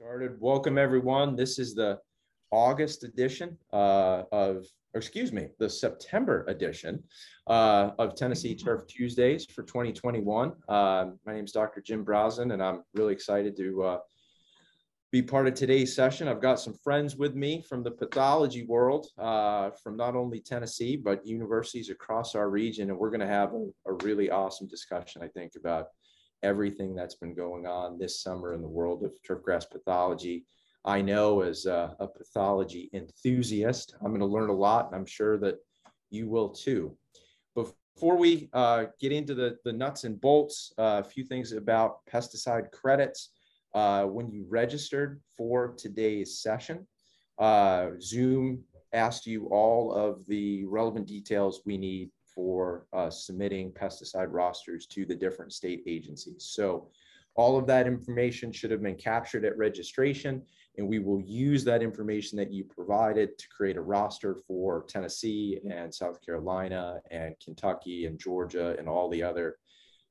Started. Welcome everyone. This is the August edition uh, of, excuse me, the September edition uh, of Tennessee Turf Tuesdays for 2021. Um, my name is Dr. Jim Brosnan, and I'm really excited to uh, be part of today's session. I've got some friends with me from the pathology world, uh, from not only Tennessee, but universities across our region. And we're going to have a, a, really awesome discussion, I think, about everything that's been going on this summer in the world of turfgrass pathology. I know as a, a pathology enthusiast, I'm going to learn a lot, and I'm sure that you will too. Before we uh, get into the, the nuts and bolts, uh, a few things about pesticide credits uh, when you registered for today's session. Uh, Zoom asked you all of the relevant details we need for uh, submitting pesticide rosters to the different state agencies. So all of that information should have been captured at registration, and we will use that information that you provided to create a roster for Tennessee and South Carolina and Kentucky and Georgia and all the other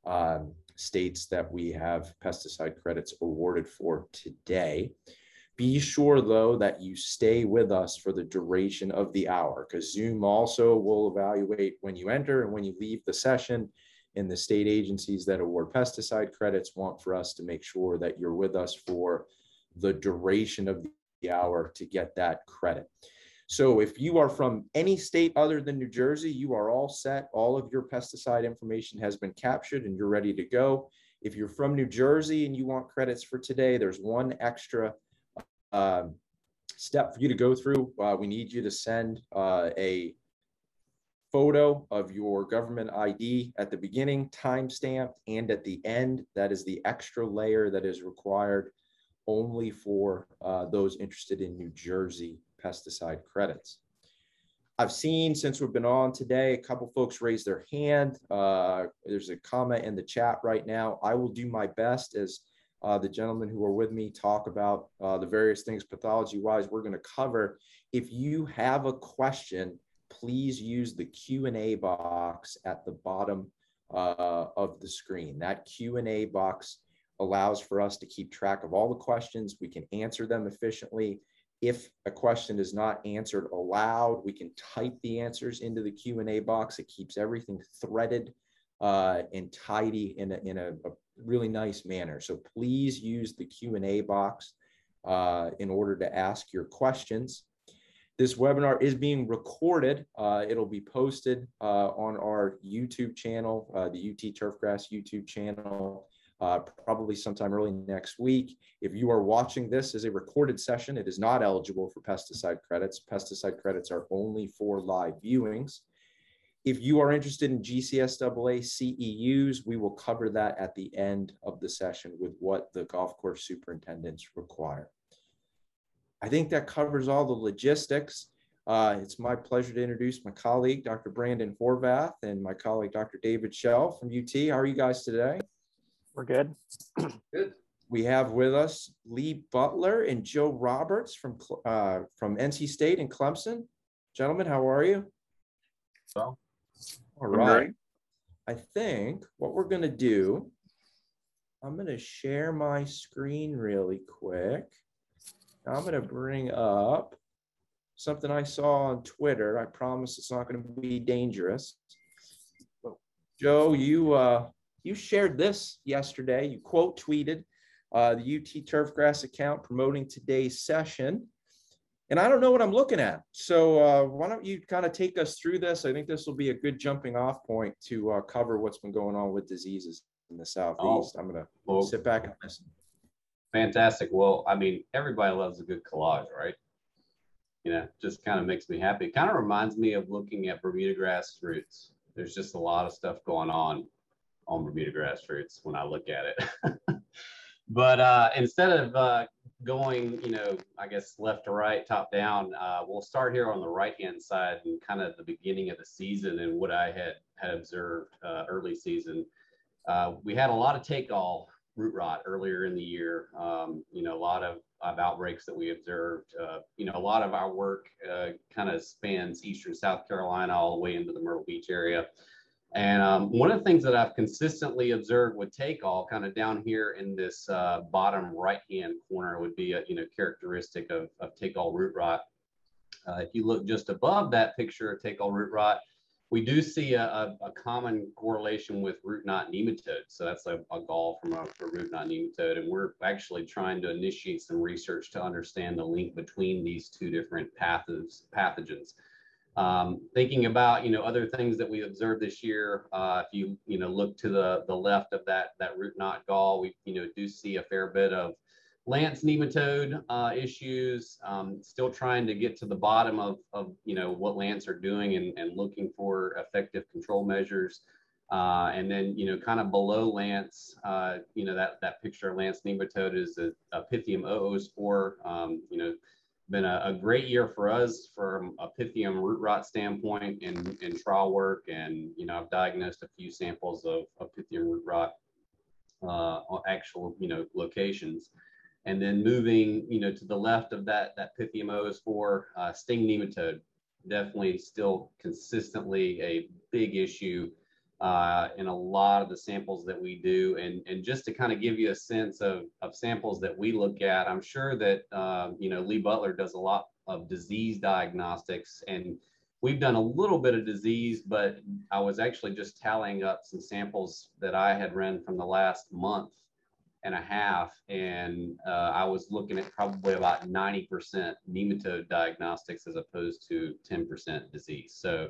um, states that we have pesticide credits awarded for today. Be sure though that you stay with us for the duration of the hour because Zoom also will evaluate when you enter and when you leave the session and the state agencies that award pesticide credits want for us to make sure that you're with us for the duration of the hour to get that credit. So if you are from any state other than New Jersey, you are all set. All of your pesticide information has been captured and you're ready to go. If you're from New Jersey and you want credits for today, there's one extra uh, step for you to go through. Uh, we need you to send uh, a photo of your government ID at the beginning, timestamp, and at the end. That is the extra layer that is required only for uh, those interested in New Jersey pesticide credits. I've seen since we've been on today, a couple folks raise their hand. Uh, there's a comment in the chat right now. I will do my best as uh, the gentlemen who are with me talk about uh, the various things pathology wise we're going to cover. If you have a question, please use the Q&A box at the bottom uh, of the screen. That Q&A box allows for us to keep track of all the questions. We can answer them efficiently if a question is not answered aloud, we can type the answers into the Q&A box. It keeps everything threaded uh, and tidy in, a, in a, a, really nice manner. So please use the Q&A box uh, in order to ask your questions. This webinar is being recorded. Uh, it'll be posted uh, on our YouTube channel, uh, the UT Turfgrass YouTube channel uh, probably sometime early next week. If you are watching this as a recorded session, it is not eligible for pesticide credits. Pesticide credits are only for live viewings. If you are interested in GCSAA CEUs, we will cover that at the end of the session with what the golf course superintendents require. I think that covers all the logistics. Uh, it's my pleasure to introduce my colleague, Dr. Brandon Horvath, and my colleague, Dr. David Shell from UT. How are you guys today? We're good. Good. We have with us Lee Butler and Joe Roberts from uh, from NC State and Clemson. Gentlemen, how are you? Well, all right. I think what we're going to do, I'm going to share my screen really quick. I'm going to bring up something I saw on Twitter. I promise it's not going to be dangerous. Joe, you uh, you shared this yesterday. You quote tweeted uh, the UT Turfgrass account promoting today's session. And I don't know what I'm looking at. So uh, why don't you kind of take us through this? I think this will be a good jumping off point to uh, cover what's been going on with diseases in the Southeast. Oh, I'm going to well, sit back and listen. Fantastic. Well, I mean, everybody loves a good collage, right? You know, just kind of makes me happy. It kind of reminds me of looking at Bermuda grass roots. There's just a lot of stuff going on on Bermuda grass roots when I look at it. but uh, instead of uh, going, you know, I guess left to right, top down, uh, we'll start here on the right hand side and kind of the beginning of the season and what I had had observed uh, early season. Uh, we had a lot of take all root rot earlier in the year. Um, you know, a lot of, of outbreaks that we observed. Uh, you know, a lot of our work kind of spans eastern South Carolina all the way into the Myrtle Beach area. And um, one of the things that I've consistently observed with take all kind of down here in this uh, bottom right-hand corner would be a you know characteristic of, of take all root rot. Uh, if you look just above that picture of take all root rot, we do see a, a, a, common correlation with root knot nematode. So that's a, a gall from a, root knot nematode. And we're actually trying to initiate some research to understand the link between these two different pathogens. Um, thinking about, you know, other things that we observed this year, uh, if you, you know, look to the, the left of that, that root knot gall, we, you know, do see a fair bit of Lance nematode uh, issues, um, still trying to get to the bottom of, of you know what Lance are doing and, and looking for effective control measures. Uh, and then you know kind of below Lance, uh, you know that that picture of Lance nematode is a, a Pythium oospore. Um, you know, been a, a, great year for us from a Pythium root rot standpoint in, in trial work, and you know I've diagnosed a few samples of, of Pythium root rot uh, actual you know locations. And then moving, you know, to the left of that, that Pythium oospore uh, sting nematode, definitely still consistently a big issue uh, in a lot of the samples that we do. And, and just to kind of give you a sense of, of samples that we look at, I'm sure that, uh, you know, Lee Butler does a lot of disease diagnostics and we've done a little bit of disease, but I was actually just tallying up some samples that I had run from the last month and a half, and uh, I was looking at probably about 90% nematode diagnostics as opposed to 10% disease. So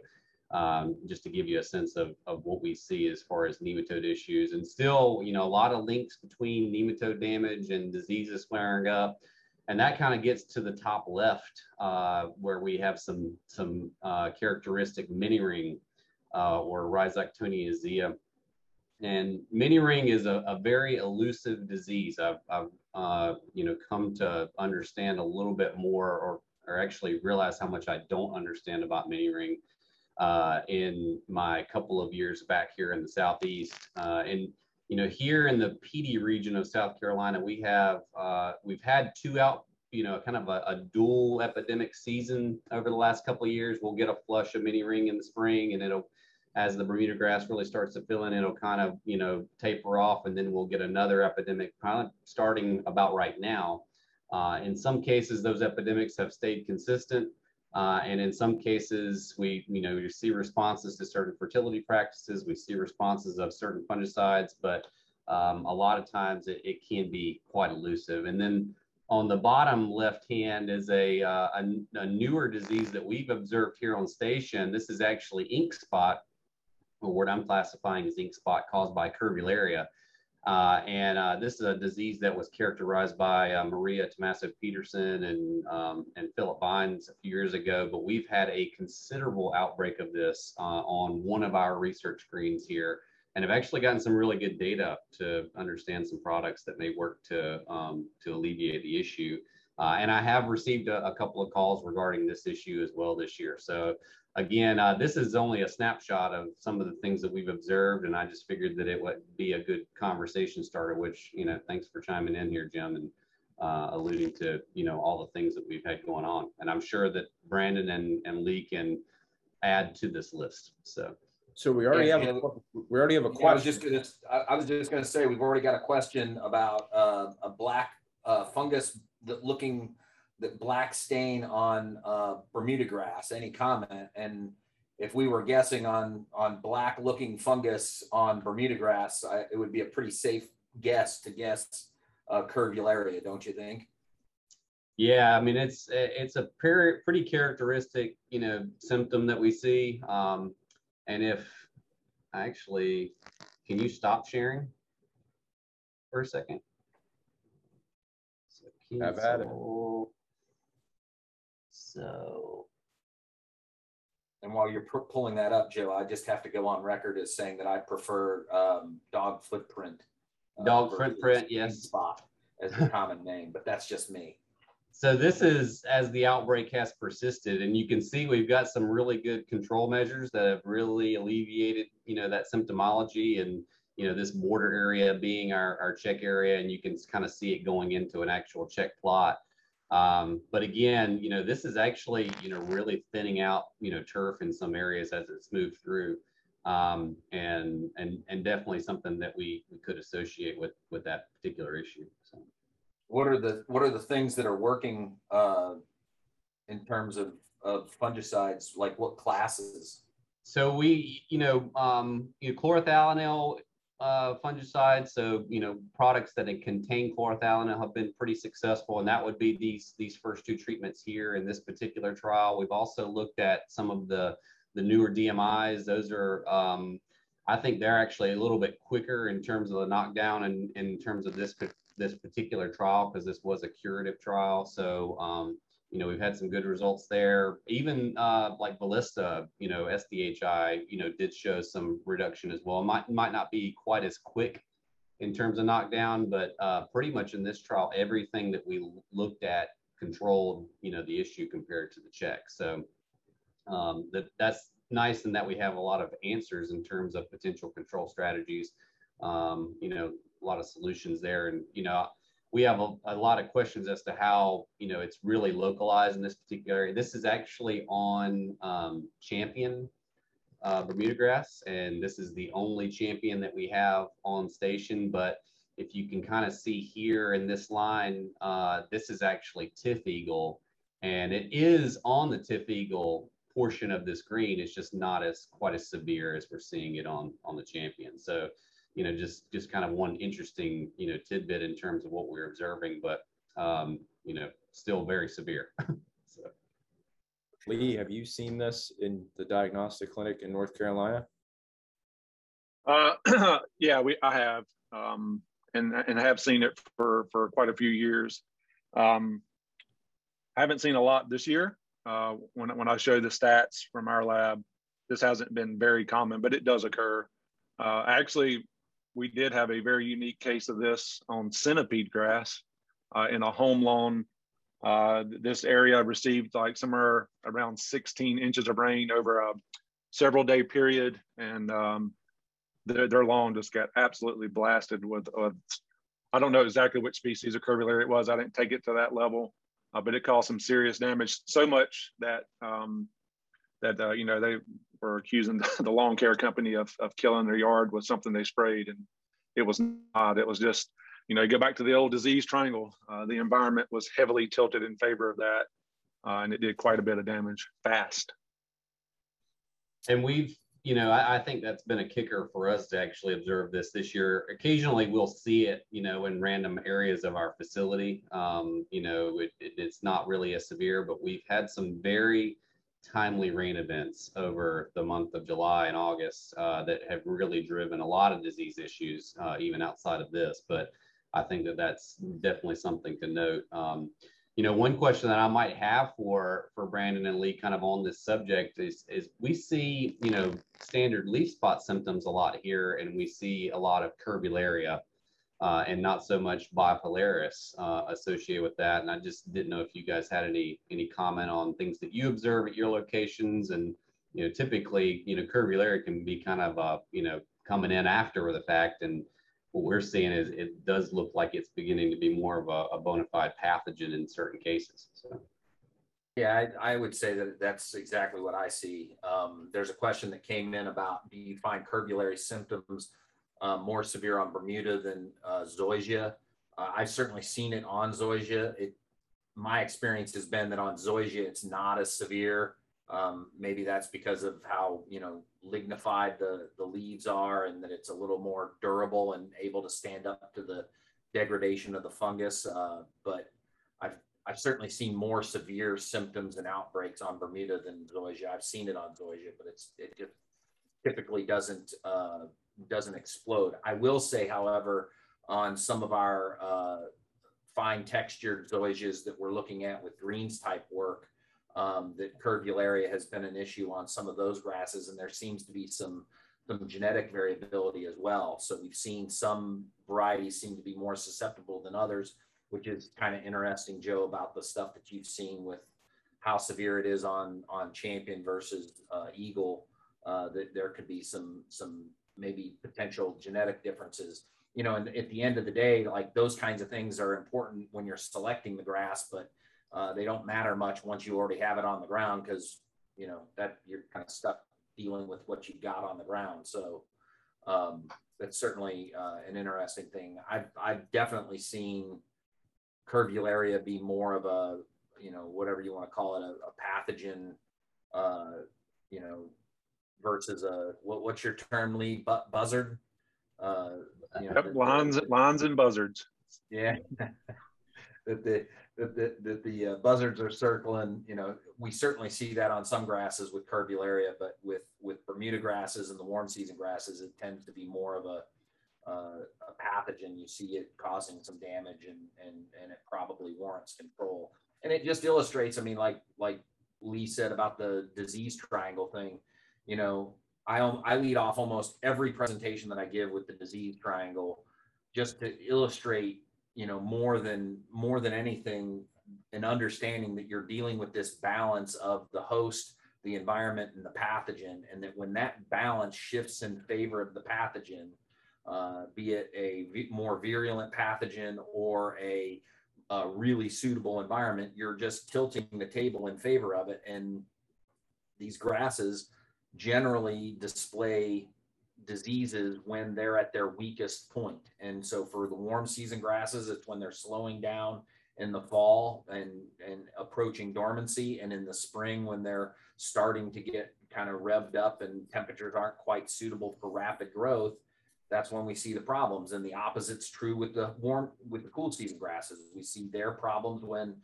um, just to give you a sense of, of what we see as far as nematode issues and still, you know, a lot of links between nematode damage and diseases flaring up. And that kind of gets to the top left uh, where we have some, some uh, characteristic mini ring uh, or Rhizoctonia zeae and mini ring is a, a very elusive disease. I've, I've uh, you know, come to understand a little bit more or, or actually realize how much I don't understand about mini ring uh, in my couple of years back here in the Southeast. Uh, and, you know, here in the Pee region of South Carolina, we have, uh, we've had two out, you know, kind of a, a, dual epidemic season over the last couple of years. We'll get a flush of mini ring in the spring and it'll as the Bermuda grass really starts to fill in, it'll kind of, you know, taper off and then we'll get another epidemic kind of starting about right now. Uh, in some cases, those epidemics have stayed consistent. Uh, and in some cases, we, you know, you see responses to certain fertility practices, we see responses of certain fungicides, but um, a lot of times it, it, can be quite elusive. And then on the bottom left hand is a, uh, a, a, newer disease that we've observed here on station. This is actually ink spot or what I'm classifying as ink spot caused by curvularia. Uh, and uh, this is a disease that was characterized by uh, Maria Tomaso Peterson and, um, and Philip Vines a few years ago, but we've had a considerable outbreak of this uh, on one of our research screens here and have actually gotten some really good data to understand some products that may work to, um, to alleviate the issue. Uh, and I have received a, a, couple of calls regarding this issue as well this year. So again, uh, this is only a snapshot of some of the things that we've observed, and I just figured that it would be a good conversation starter. Which you know, thanks for chiming in here, Jim, and uh, alluding to you know all the things that we've had going on. And I'm sure that Brandon and and Lee can add to this list. So. So we already have a, we already have a question. I was just gonna I was just gonna say we've already got a question about uh, a black uh, fungus looking the black stain on uh, Bermuda grass. Any comment? And if we were guessing on on black looking fungus on Bermuda grass, I, it would be a pretty safe guess to guess uh, curvularia, don't you think? Yeah, I mean it's it's a pretty pretty characteristic you know symptom that we see. Um, and if actually, can you stop sharing for a second? So Have at it. So, and while you're pulling that up, Joe, I just have to go on record as saying that I prefer um, dog footprint. Uh, dog footprint, yes. Spot as the common name, but that's just me. So this is as the outbreak has persisted, and you can see we've got some really good control measures that have really alleviated, you know, that symptomology and you know this border area being our, our check area, and you can kind of see it going into an actual check plot. Um, but again, you know, this is actually, you know, really thinning out, you know, turf in some areas as it's moved through. um, and and and definitely something that we, we could associate with with that particular issue. So, what are the what are the things that are working uh, in terms of of fungicides? Like what classes? So we, you know, um, you know, chlorothalonil uh, fungicide. So you know, products that contain chlorothalonil have been pretty successful, and that would be these these first two treatments here in this particular trial. We've also looked at some of the the newer DMIs. Those are, um, I think, they're actually a little bit quicker in terms of the knockdown and in terms of this this particular trial because this was a curative trial. So um, you know, we've had some good results there. Even uh, like Velista, you know, SDHI, you know, did show some reduction as well. Might might not be quite as quick in terms of knockdown, but uh, pretty much in this trial, everything that we looked at controlled, you know, the issue compared to the check. So um, that that's nice in that we have a lot of answers in terms of potential control strategies. Um, you know, a lot of solutions there, and you know we have a, a, lot of questions as to how you know it's really localized in this particular area. This is actually on um, champion uh, Bermuda grass, and this is the only champion that we have on station. But if you can kind of see here in this line, uh, this is actually TifEagle, and it is on the TifEagle portion of this green. It's just not as quite as severe as we're seeing it on on the champion. So you know, just just kind of one interesting, you know, tidbit in terms of what we're observing, but um, you know, still very severe. so. Lee, have you seen this in the diagnostic clinic in North Carolina? Uh, yeah, we I have, um, and and have seen it for for quite a few years. Um, I haven't seen a lot this year. Uh, when when I show the stats from our lab, this hasn't been very common, but it does occur. Uh, actually, we did have a very unique case of this on centipede grass uh, in a home lawn. Uh, this area received like somewhere around 16 inches of rain over a several day period, and um, their, their lawn just got absolutely blasted with. I don't know exactly which species of curvularia it was. I didn't take it to that level, uh, but it caused some serious damage. So much that um, that uh, you know they were accusing the lawn care company of, of killing their yard with something they sprayed, and it was not. It was just you know go back to the old disease triangle. Uh, the environment was heavily tilted in favor of that, uh, and it did quite a bit of damage fast. And we've you know, I, I, think that's been a kicker for us to actually observe this this year. Occasionally, we'll see it, you know, in random areas of our facility. Um, you know, it, it, it's not really as severe, but we've had some very timely rain events over the month of July and August uh, that have really driven a lot of disease issues, uh, even outside of this. But I think that that's definitely something to note. Um, you know, one question that I might have for for Brandon and Lee, kind of on this subject, is is we see you know standard leaf spot symptoms a lot here, and we see a lot of curvularia uh, and not so much bipolaris uh, associated with that. And I just didn't know if you guys had any any comment on things that you observe at your locations. And you know, typically, you know, curvularia can be kind of uh, you know coming in after the fact. And what we're seeing is it does look like it's beginning to be more of a, a bona fide pathogen in certain cases. So. Yeah, I, I, would say that that's exactly what I see. Um, there's a question that came in about do you find curvularia symptoms uh, more severe on Bermuda than uh, Zoysia. Uh, I've certainly seen it on Zoysia. It, my experience has been that on Zoysia, it's not as severe. Um, maybe that's because of how you know lignified the the leaves are, and that it's a little more durable and able to stand up to the degradation of the fungus. Uh, but I've I've certainly seen more severe symptoms and outbreaks on Bermuda than Zoysia. I've seen it on Zoysia, but it's it typically doesn't uh, doesn't explode. I will say, however, on some of our uh, fine textured zoysias that we're looking at with greens type work, um, that curvularia has been an issue on some of those grasses, and there seems to be some some genetic variability as well. So we've seen some varieties seem to be more susceptible than others, which is kind of interesting, Joe, about the stuff that you've seen with how severe it is on on champion versus uh, eagle. Uh, that there could be some some maybe potential genetic differences you know and at the end of the day like those kinds of things are important when you're selecting the grass but uh, they don't matter much once you already have it on the ground because you know that you're kind of stuck dealing with what you got on the ground. So um, that's certainly uh, an interesting thing. I've I've definitely seen curvularia be more of a you know whatever you want to call it a, a pathogen, uh, you know, versus a what, what's your term, Lee? Bu- buzzard. Uh, you know, yep, lines, lines and buzzards. Yeah. that the that the, that the uh, buzzards are circling. You know, we certainly see that on some grasses with curvularia, but with with Bermuda grasses and the warm season grasses, it tends to be more of a uh, a pathogen. You see it causing some damage, and and and it probably warrants control. And it just illustrates. I mean, like like Lee said about the disease triangle thing. You know, I I lead off almost every presentation that I give with the disease triangle, just to illustrate you know more than more than anything an understanding that you're dealing with this balance of the host the environment and the pathogen and that when that balance shifts in favor of the pathogen uh, be it a more virulent pathogen or a, a really suitable environment you're just tilting the table in favor of it. And these grasses generally display diseases when they're at their weakest point. And so for the warm season grasses, it's when they're slowing down in the fall and and approaching dormancy. And in the spring when they're starting to get kind of revved up and temperatures aren't quite suitable for rapid growth that's when we see the problems. And the opposite's true with the warm with the cool season grasses. We see their problems when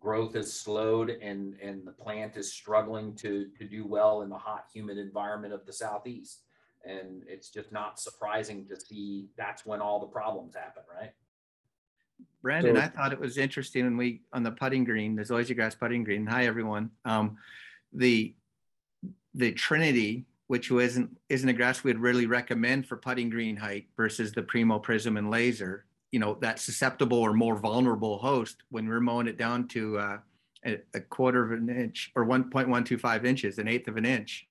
growth has slowed and and the plant is struggling to to do well in the hot humid environment of the southeast and it's just not surprising to see that's when all the problems happen, right? Brandon, so, I thought it was interesting when we on the putting green, the zoysia grass putting green. Hi everyone. Um, the the Trinity, which wasn't isn't a grass we'd really recommend for putting green height versus the Primo Prizm and Lazer. You know that susceptible or more vulnerable host when we're mowing it down to uh, a, a quarter of an inch or 1.125 inches, an eighth of an inch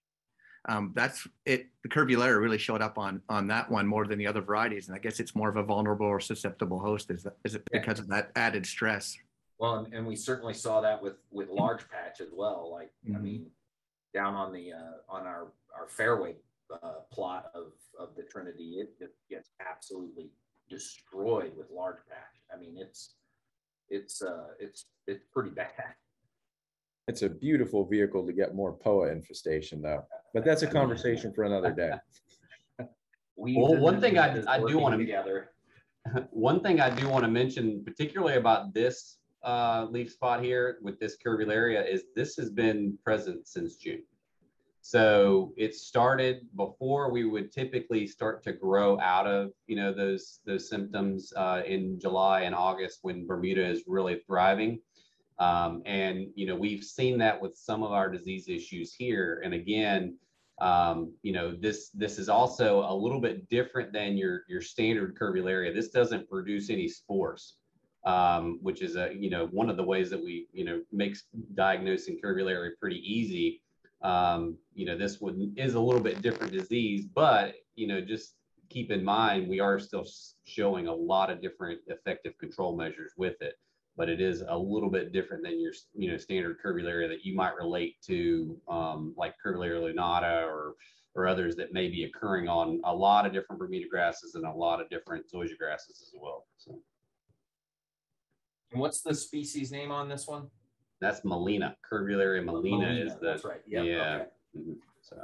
um, that's it. The curvularia really showed up on on that one more than the other varieties, and I guess it's more of a vulnerable or susceptible host. Is that is it because yeah. of that added stress? Well, and, we certainly saw that with with large patch as well. Like mm-hmm. I mean, down on the uh, on our our fairway uh, plot of of the Trinity, it, it gets absolutely destroyed with large patch. I mean, it's it's uh it's it's pretty bad. It's a beautiful vehicle to get more POA infestation, though. But that's a conversation for another day. well, one thing I, I do want to together. One thing I do want to mention, particularly about this uh, leaf spot here with this curvularia, is this has been present since June. So it started before we would typically start to grow out of you know those those symptoms uh, in July and August when Bermuda is really thriving. Um, and you know we've seen that with some of our disease issues here. And again, um, you know this this is also a little bit different than your your standard curvularia. This doesn't produce any spores, um, which is a you know one of the ways that we you know makes diagnosing curvularia pretty easy. Um, you know this one is a little bit different disease, but you know just keep in mind we are still showing a lot of different effective control measures with it but it is a little bit different than your you know standard curvularia that you might relate to um, like curvularia lunata or or others that may be occurring on a lot of different Bermuda grasses and a lot of different zoysia grasses as well. So. What's the species name on this one? That's Malina. Curvularia malina, malina is the. That's right. Yep. Yeah. Okay. Mm-hmm. So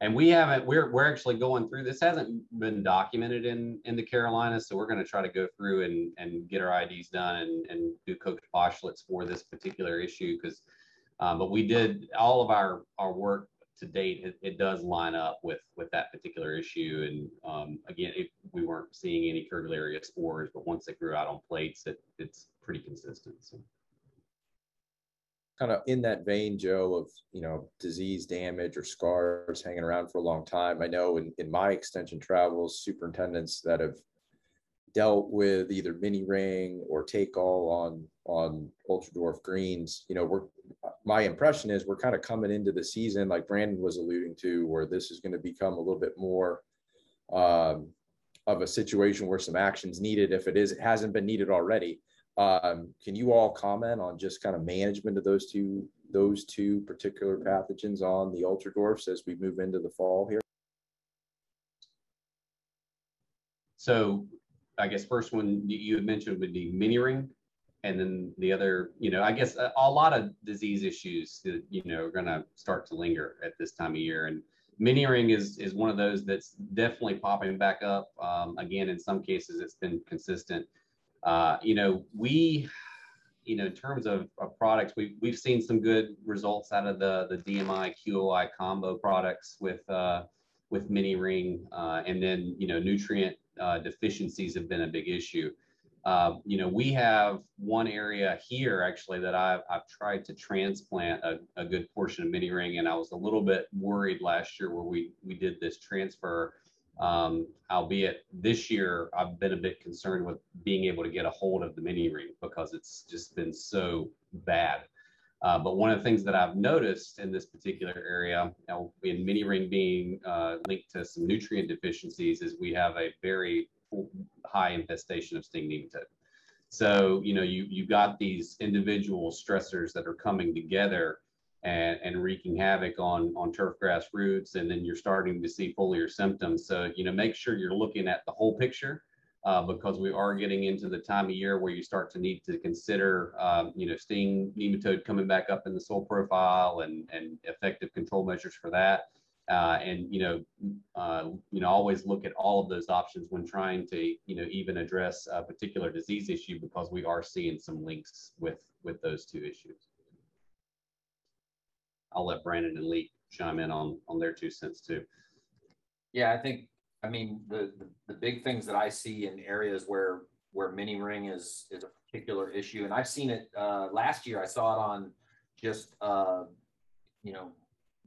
and we haven't we're we're actually going through this hasn't been documented in in the carolinas so we're going to try to go through and and get our ids done and, and do Koch's postulates for this particular issue because um, but we did all of our our work to date it, it, does line up with with that particular issue and um, again if we weren't seeing any curvularia spores but once it grew out on plates it, it's pretty consistent so kind of in that vein, Joe, of you know disease damage or scars hanging around for a long time. I know in, in my extension travels, superintendents that have dealt with either mini ring or take all on on ultra dwarf greens. You know, we're my impression is we're kind of coming into the season, like Brandon was alluding to, where this is going to become a little bit more um, of a situation where some actions needed if it is it hasn't been needed already um, can you all comment on just kind of management of those two those two particular pathogens on the ultra dwarfs as we move into the fall here? So I guess first one you- had mentioned would be mini ring. And then the other, you know, I guess a, a lot of disease issues that, you know, are gonna start to linger at this time of year. And mini ring is, is one of those that's definitely popping back up. Um, again, in some cases, it's been consistent. Uh, you know, we, you know, in terms of, of products, we've, we've seen some good results out of the, the DMI QOI combo products with, uh, with mini ring. Uh, and then, you know, nutrient uh, deficiencies have been a big issue. Uh, you know, we have one area here actually that I've, I've tried to transplant a, a good portion of mini ring, and I was a little bit worried last year where we we did this transfer. Um, albeit this year, I've been a bit concerned with being able to get a hold of the mini ring because it's just been so bad. Uh, but one of the things that I've noticed in this particular area, in mini ring being uh, linked to some nutrient deficiencies, is we have a very high infestation of sting nematode. So, you know, you, you got these individual stressors that are coming together and, and wreaking havoc on, on turf grass roots. And then you're starting to see foliar symptoms. So, you know, make sure you're looking at the whole picture uh, because we are getting into the time of year where you start to need to consider, um, you know, sting nematode coming back up in the soil profile and, and effective control measures for that. Uh, and you know, uh, you know, always look at all of those options when trying to, you know, even address a particular disease issue because we are seeing some links with with those two issues. I'll let Brandon and Lee chime in on on their two cents too. Yeah, I think I mean the, the big things that I see in areas where where mini ring is is a particular issue, and I've seen it uh, last year. I saw it on just uh, you know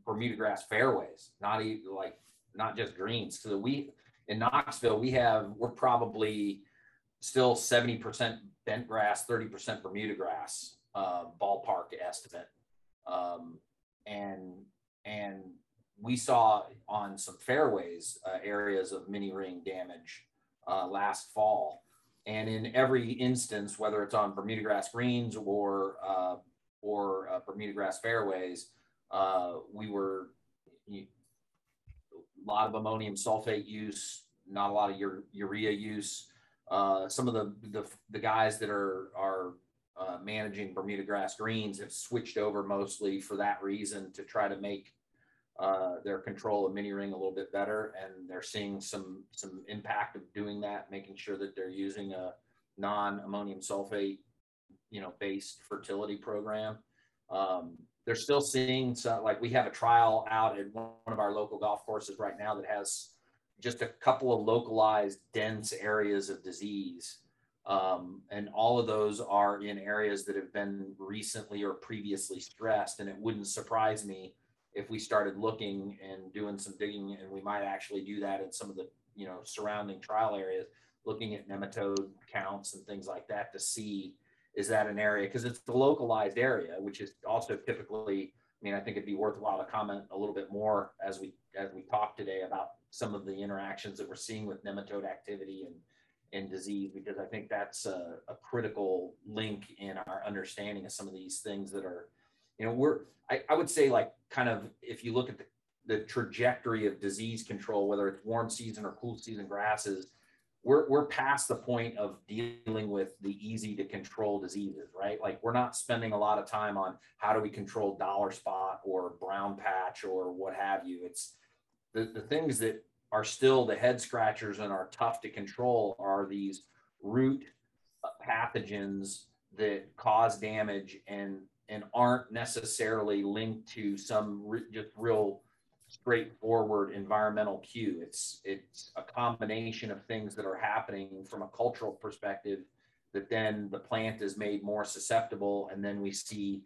Bermuda grass fairways, not even like not just greens. So we in Knoxville, we have we're probably still 70% bent grass, 30% Bermuda grass, uh, ballpark estimate. Um, and and we saw on some fairways uh, areas of mini ring damage uh, last fall. And in every instance, whether it's on Bermuda grass greens or uh, or uh, Bermuda grass fairways, uh, we were a lot of ammonium sulfate use, not a lot of urea use. Uh, some of the, the, the guys that are are uh, managing Bermuda grass greens have switched over mostly for that reason to try to make uh, their control of mini ring a little bit better, and they're seeing some some impact of doing that, making sure that they're using a non ammonium sulfate, you know, based fertility program. Um, they're still seeing some like we have a trial out at one of our local golf courses right now that has just a couple of localized dense areas of disease um, and all of those are in areas that have been recently or previously stressed and it wouldn't surprise me if we started looking and doing some digging and we might actually do that in some of the you know surrounding trial areas looking at nematode counts and things like that to see is that an area because it's the localized area which is also typically i mean i think it'd be worthwhile to comment a little bit more as we as we talk today about some of the interactions that we're seeing with nematode activity and and disease because i think that's a, a critical link in our understanding of some of these things that are you know we're I, I would say like kind of if you look at the, the trajectory of disease control whether it's warm season or cool season grasses we're, we're past the point of dealing with the easy to control diseases, right? Like we're not spending a lot of time on how do we control dollar spot or brown patch or what have you. It's the, the things that are still the head scratchers and are tough to control are these root pathogens that cause damage and and aren't necessarily linked to some re- just real straightforward environmental cue. It's it's a combination of things that are happening from a cultural perspective that then the plant is made more susceptible, and then we see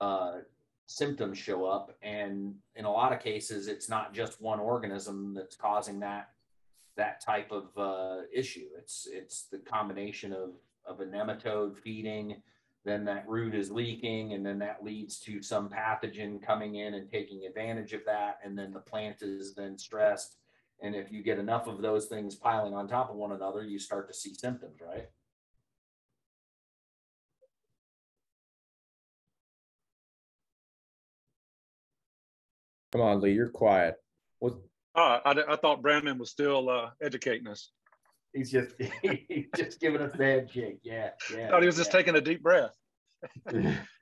uh, symptoms show up. And in a lot of cases, it's not just one organism that's causing that that type of uh, issue. It's it's the combination of of a nematode feeding then that root is leaking and then that leads to some pathogen coming in and taking advantage of that and then the plant is then stressed and if you get enough of those things piling on top of one another you start to see symptoms right Come on, Lee, you're quiet. What, Uh, I, I thought Brandon was still uh, educating us. He's just he's just giving us the head shake. Yeah, yeah. thought he was just taking a deep breath.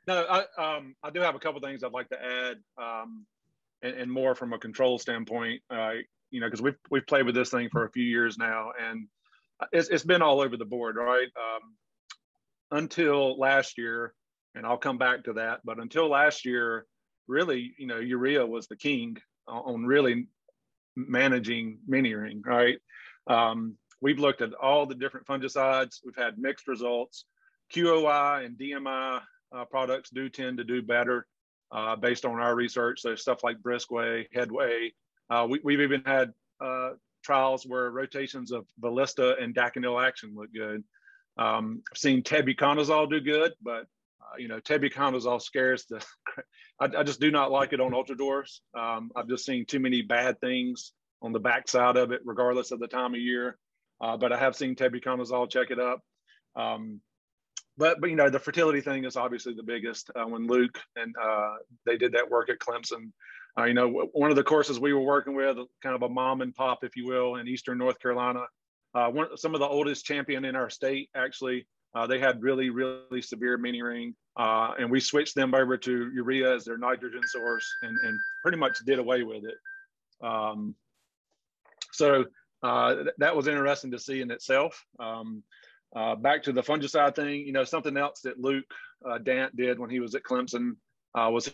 No, I, um, I do have a couple things I'd like to add, um, and, and more from a control standpoint. Uh, you know, because we've we've played with this thing for a few years now, and it's it's been all over the board, right? Um, until last year, and I'll come back to that. But until last year, really, you know, urea was the king on really managing mini ring, right? Um, we've looked at all the different fungicides. We've had mixed results. QOI and DMI uh, products do tend to do better uh, based on our research. So stuff like Briskway, Headway. Uh, we, have even had uh, trials where rotations of Velista and Daconil action look good. Um, I've seen tebuconazole do good, but you know, tebuconazole scares the. I, I, just do not like it on ultradwarfs. Um, I've just seen too many bad things on the backside of it, regardless of the time of year. Uh, but I have seen tebuconazole check it up. Um, but but you know the fertility thing is obviously the biggest. Uh, when Luke and uh, they did that work at Clemson, uh, you know one of the courses we were working with, kind of a mom and pop, if you will, in Eastern North Carolina. Uh, one, some of the oldest champion in our state actually. Uh, they had really really severe mini ring, uh, and we switched them over to urea as their nitrogen source, and and pretty much did away with it. Um, so th that was interesting to see in itself. Um, uh, back to the fungicide thing, you know, something else that Luke uh, Dant did when he was at Clemson uh, was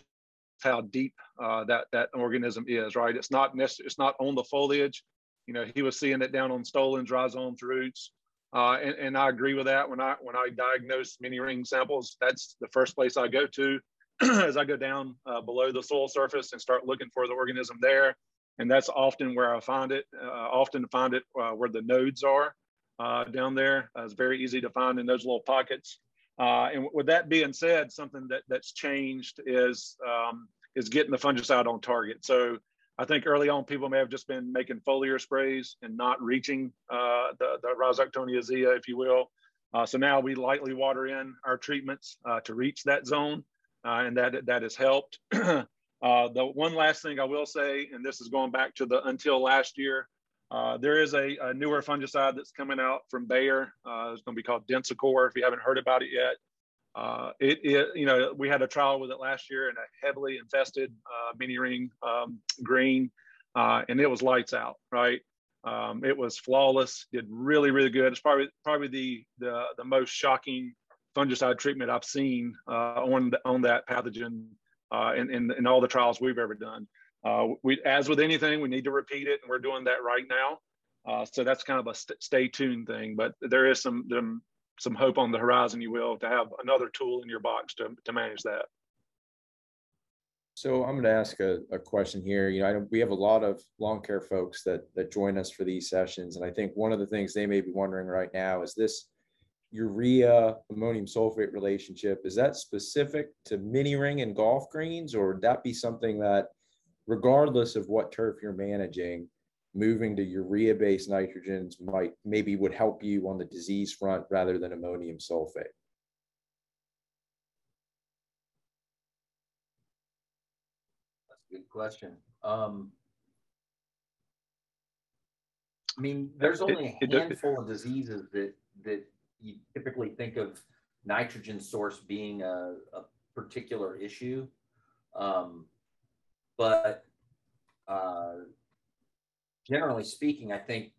how deep uh, that that organism is. Right, it's not it's not on the foliage. You know, he was seeing it down on stolons, rhizomes, roots, uh, and, and I agree with that. When I when I diagnose mini ring samples, that's the first place I go to as I go down uh, below the soil surface and start looking for the organism there. And that's often where I find it. often find it where the nodes are uh, down there. Uh, it's very easy to find in those little pockets. Uh, and with that being said, something that that's changed is um, is getting the fungicide on target. So I think early on people may have just been making foliar sprays and not reaching uh, the the Rhizoctonia zeae, if you will. Uh, so now we lightly water in our treatments uh, to reach that zone, and that that has helped. the one last thing I will say, and this is going back to the until last year, uh, there is a, a, newer fungicide that's coming out from Bayer. Uh, it's going to be called Densicor. If you haven't heard about it yet, uh, it, it, you know we had a trial with it last year in a heavily infested uh, mini ring um, green, uh, and it was lights out. Right, um, it was flawless. Did really really good. It's probably probably the the, the most shocking fungicide treatment I've seen uh, on the, on that pathogen in, in in all the trials we've ever done. Uh, we, as with anything, we need to repeat it, and we're doing that right now. Uh, so that's kind of a st stay tuned thing, but there is some, some some hope on the horizon, you will, to have another tool in your box to to manage that. So I'm going to ask a, a question here. You know, I, we have a lot of lawn care folks that that join us for these sessions, and I think one of the things they may be wondering right now is this urea ammonium sulfate relationship is that specific to mini ring and golf greens, or would that be something that regardless of what turf you're managing, moving to urea-based nitrogens might maybe would help you on the disease front rather than ammonium sulfate. That's a good question. Um, I mean, there's only a handful of diseases that that you typically think of nitrogen source being a, a particular issue. Um, but uh, generally speaking, I think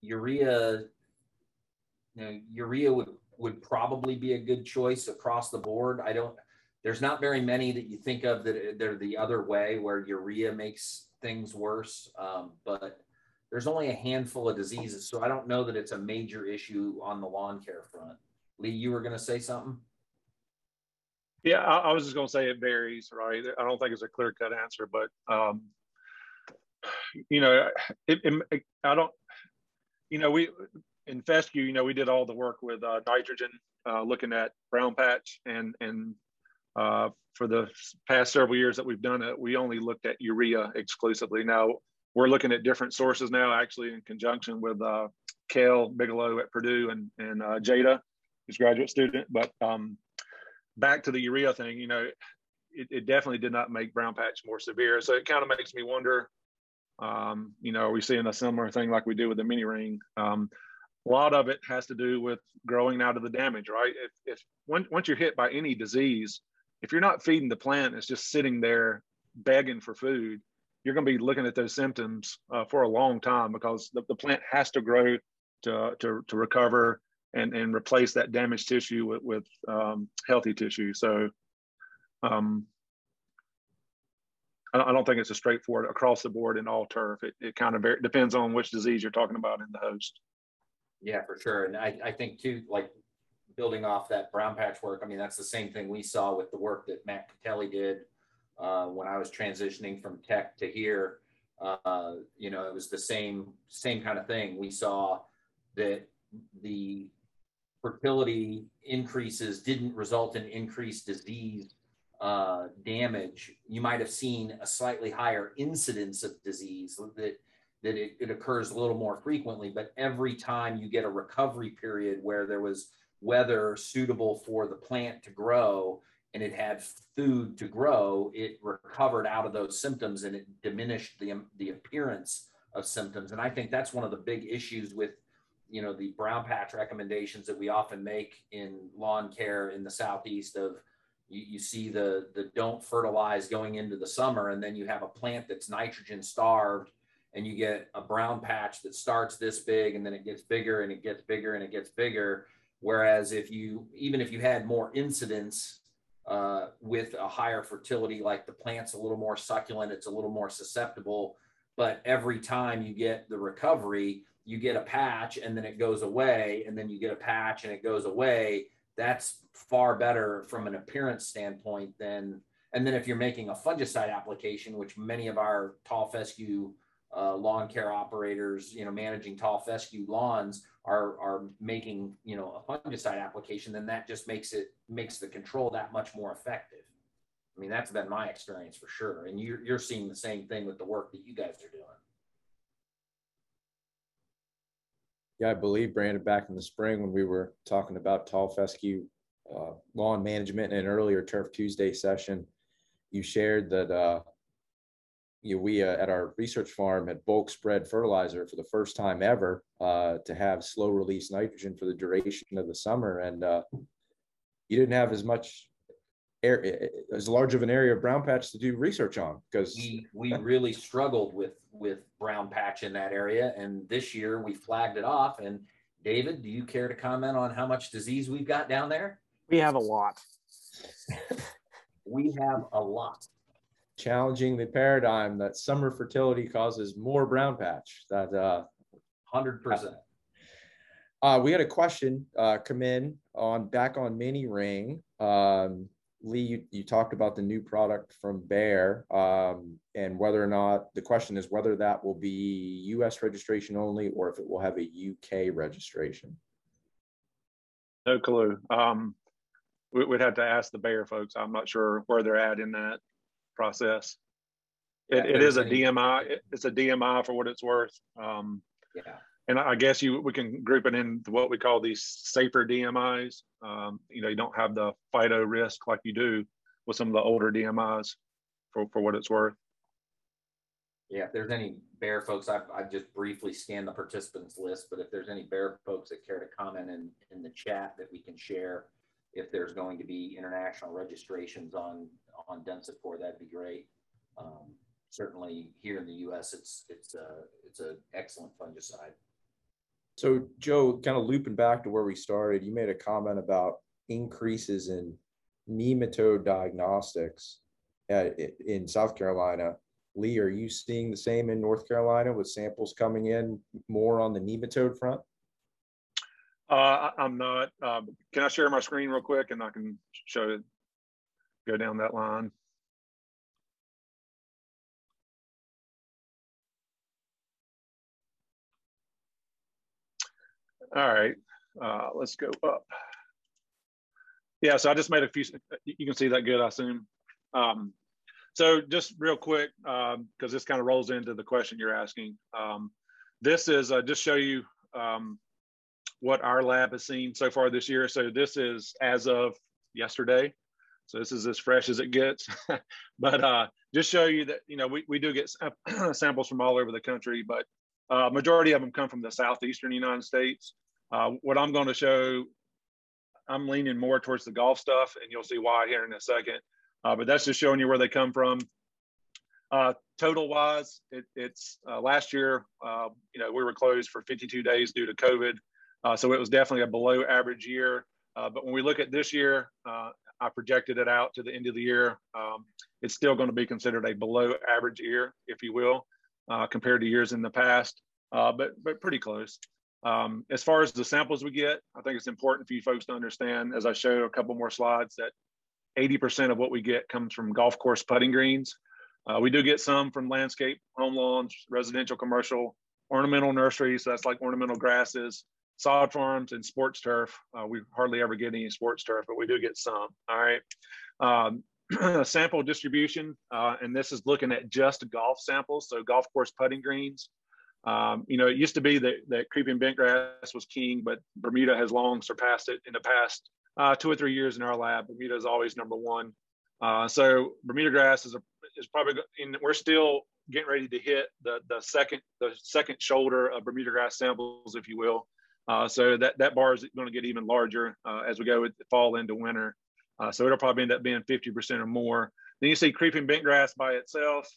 urea, you know, urea would, would probably be a good choice across the board. I don't, there's not very many that you think of that they're the other way where urea makes things worse. Um, but there's only a handful of diseases. So I don't know that it's a major issue on the lawn care front. Lee, you were going to say something? Yeah, I, I was just going to say it varies, right? I don't think it's a clear cut answer, but um, you know, it, it, I don't, you know, we in fescue, you know, we did all the work with uh, nitrogen, uh, looking at brown patch, and and uh, for the past several years that we've done it, we only looked at urea exclusively. Now we're looking at different sources now, actually in conjunction with uh, Cale Bigelow at Purdue and and uh, Jada, who's graduate student, but um, back to the urea thing, you know, it, it, definitely did not make brown patch more severe. So it kind of makes me wonder, um, you know, are we seeing a similar thing like we do with the mini ring? Um, a lot of it has to do with growing out of the damage, right? If, if when, once you're hit by any disease, if you're not feeding the plant, it's just sitting there begging for food. You're going to be looking at those symptoms uh, for a long time because the, the plant has to grow to, to, to recover and, and replace that damaged tissue with, with um, healthy tissue. So um, I, don't think it's a straightforward across the board in all turf. It, it kind of depends on which disease you're talking about in the host. Yeah, for sure. And I, I think too, like building off that brown patch work, I mean, that's the same thing we saw with the work that Matt Catelli did uh, when I was transitioning from tech to here. Uh, you know, it was the same, same kind of thing. We saw that the fertility increases didn't result in increased disease uh, damage. You might have seen a slightly higher incidence of disease that that it, it occurs a little more frequently, but every time you get a recovery period where there was weather suitable for the plant to grow and it had food to grow, it recovered out of those symptoms and it diminished the, the appearance of symptoms. And I think that's one of the big issues with, you know, the brown patch recommendations that we often make in lawn care in the Southeast of you, you see the, the don't fertilize going into the summer and then you have a plant that's nitrogen starved and you get a brown patch that starts this big and then it gets bigger and it gets bigger and it gets bigger. Whereas if you, even if you had more incidence uh, with a higher fertility, like the plant's a little more succulent, it's a little more susceptible. But every time you get the recovery, you get a patch and then it goes away, and then you get a patch and it goes away. That's far better from an appearance standpoint than. And then if you're making a fungicide application, which many of our tall fescue uh, lawn care operators, you know, managing tall fescue lawns are are making you know a fungicide application, then that just makes it makes the control that much more effective. I mean, that's been my experience for sure, and you're you're seeing the same thing with the work that you guys are doing. Yeah, I believe Brandon back in the spring when we were talking about tall fescue uh, lawn management in an earlier Turf Tuesday session, you shared that uh, you we uh, at our research farm had bulk spread fertilizer for the first time ever uh, to have slow release nitrogen for the duration of the summer, and uh, you didn't have as much air, as large of an area of brown patch to do research on because we we really struggled with with brown patch in that area, and this year we flagged it off. And David, do you care to comment on how much disease we've got down there? We have a lot. we have a lot challenging the paradigm that summer fertility causes more brown patch. That uh, hundred percent. Uh, we had a question uh, come in on back on mini ring. Um, Lee, you, you, talked about the new product from Bayer um, and whether or not the question is whether that will be U.S. registration only or if it will have a U.K. registration. No clue. Um, we, would have to ask the Bayer folks. I'm not sure where they're at in that process. It, yeah, it is a DMI. It's a DMI for what it's worth. Um, yeah. And I guess you we can group it in what we call these safer DMIs. Um, you know, you don't have the phyto risk like you do with some of the older DMIs for, for what it's worth. Yeah, if there's any Bayer folks, I've, I've just briefly scanned the participants list, but if there's any Bayer folks that care to comment in, in the chat that we can share, if there's going to be international registrations on on Densicor, that'd be great. Um, certainly here in the U.S., it's it's a it's an excellent fungicide. So Joe, kind of looping back to where we started, you made a comment about increases in nematode diagnostics at, in South Carolina. Lee, are you seeing the same in North Carolina with samples coming in more on the nematode front? Uh, I'm not. Uh, can I share my screen real quick and I can show it? go down that line. All right, uh, let's go up. Yeah, so I just made a few, you can see that good, I assume. Um, so just real quick, because um, this kind of rolls into the question you're asking. Um, this is uh, just show you um, what our lab has seen so far this year. So this is as of yesterday. So this is as fresh as it gets. but uh, just show you that, you know, we, we do get samples from all over the country, but uh, majority of them come from the southeastern United States. Uh, what I'm going to show, I'm leaning more towards the golf stuff, and you'll see why here in a second. Uh, but that's just showing you where they come from. Uh, total wise, it, it's uh, last year, uh, you know, we were closed for 52 days due to COVID. So it was definitely a below average year. But when we look at this year, I projected it out to the end of the year. Um, it's still going to be considered a below average year, if you will, compared to years in the past, but, but pretty close. Um, as far as the samples we get, I think it's important for you folks to understand, as I show a couple more slides, that 80% of what we get comes from golf course putting greens. Uh, we do get some from landscape, home lawns, residential, commercial, ornamental nurseries. So that's like ornamental grasses, sod farms, and sports turf. Uh, we hardly ever get any sports turf, but we do get some. All right. Um, sample distribution, uh, and this is looking at just golf samples, so golf course putting greens. Um, you know, it used to be that, that creeping bent grass was king, but Bermuda has long surpassed it in the past uh, two or three years in our lab. Bermuda is always number one. Uh, so Bermuda grass is a, is probably in, we're still getting ready to hit the the second the second shoulder of Bermuda grass samples, if you will. Uh, so that that bar is going to get even larger uh, as we go with fall into winter. Uh, so it'll probably end up being 50% or more. Then you see creeping bent grass by itself.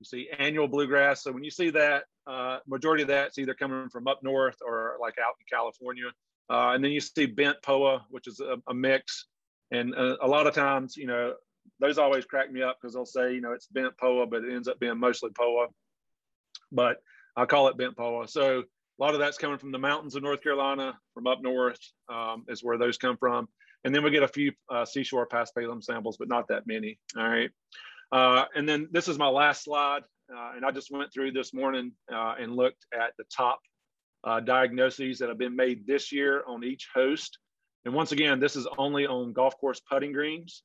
You see annual bluegrass. So when you see that, uh, majority of that's either coming from up north or like out in California. Uh, and then you see bent poa, which is a, a mix. And uh, a lot of times, you know, those always crack me up because they'll say, you know, it's bent poa, but it ends up being mostly poa. But I call it bent poa. So a lot of that's coming from the mountains of North Carolina, from up north um, is where those come from. And then we get a few uh, seashore paspalum samples, but not that many. All right. Uh, and then this is my last slide. Uh, and I just went through this morning uh, and looked at the top uh, diagnoses that have been made this year on each host. And once again, this is only on golf course putting greens.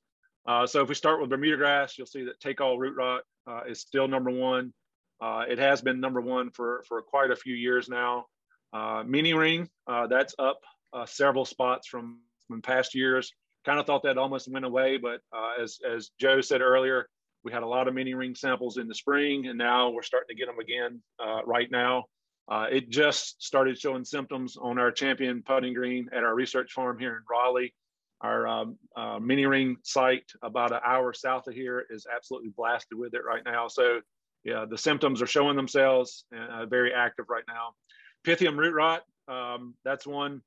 Uh, so if we start with Bermuda grass, you'll see that take all root rot is still number one. It has been number one for, for quite a few years now. Mini ring, that's up several spots from, from past years. Kind of thought that almost went away, but as, as Joe said earlier, we had a lot of mini ring samples in the spring, and now we're starting to get them again right now. it just started showing symptoms on our champion putting green at our research farm here in Raleigh. Our um, uh, mini ring site about an hour south of here is absolutely blasted with it right now. So yeah, the symptoms are showing themselves and uh, very active right now. Pythium root rot, um, that's one uh,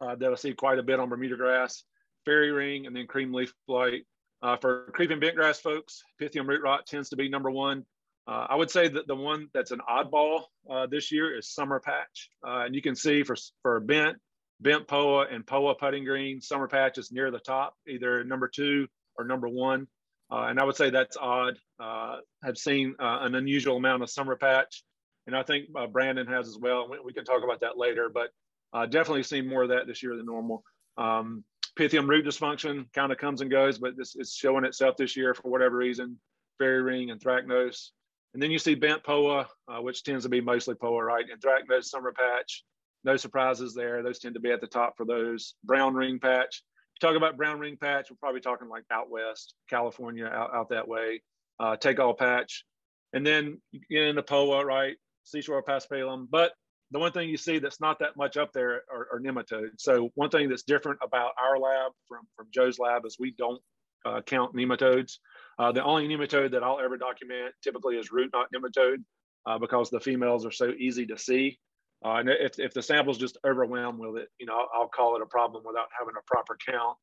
that I see quite a bit on Bermuda grass, fairy ring, and then cream leaf blight. Uh, for creeping bentgrass folks, Pythium root rot tends to be number one. Uh, I would say that the one that's an oddball uh, this year is summer patch. Uh, and you can see for, for bent, bent POA and POA putting green. Summer patch is near the top, either number two or number one. Uh, and I would say that's odd. Uh, I've seen uh, an unusual amount of summer patch, and I think uh, Brandon has as well. We, we, can talk about that later, but uh, definitely seen more of that this year than normal. Um, Pythium root dysfunction kind of comes and goes, but this is showing itself this year for whatever reason. Fairy ring and anthracnose. And then you see bent POA, uh, which tends to be mostly POA, right? And Anthracnose, summer patch, no surprises there. Those tend to be at the top for those. Brown ring patch. If you talk about brown ring patch, we're probably talking like out west, California, out, out that way. Uh, take all patch. And then get into POA, right? Seashore paspalum. But the one thing you see that's not that much up there are, are nematodes. So one thing that's different about our lab from, from Joe's lab is we don't uh, count nematodes. Uh, the only nematode that I'll ever document typically is root knot nematode uh, because the females are so easy to see. Uh, and if, if the sample's just overwhelmed with it, you know, I'll, call it a problem without having a proper count.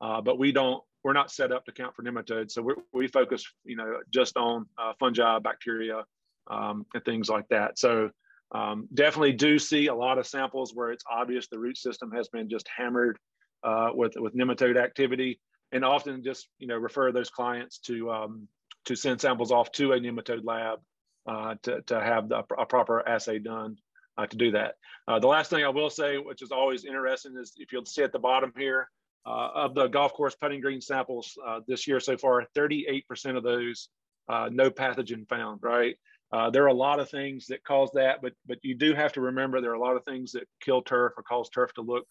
Uh, but we don't, we're not set up to count for nematodes. So we focus, you know, just on uh, fungi, bacteria, um, and things like that. So um, definitely do see a lot of samples where it's obvious the root system has been just hammered uh, with, with nematode activity and often just, you know, refer those clients to, um, to send samples off to a nematode lab uh, to, to have the, a proper assay done uh, to do that. Uh, the last thing I will say, which is always interesting, is if you'll see at the bottom here, uh, of the golf course putting green samples uh, this year so far, 38% of those uh, no pathogen found, right? Uh, there are a lot of things that cause that, but but you do have to remember there are a lot of things that kill turf or cause turf to look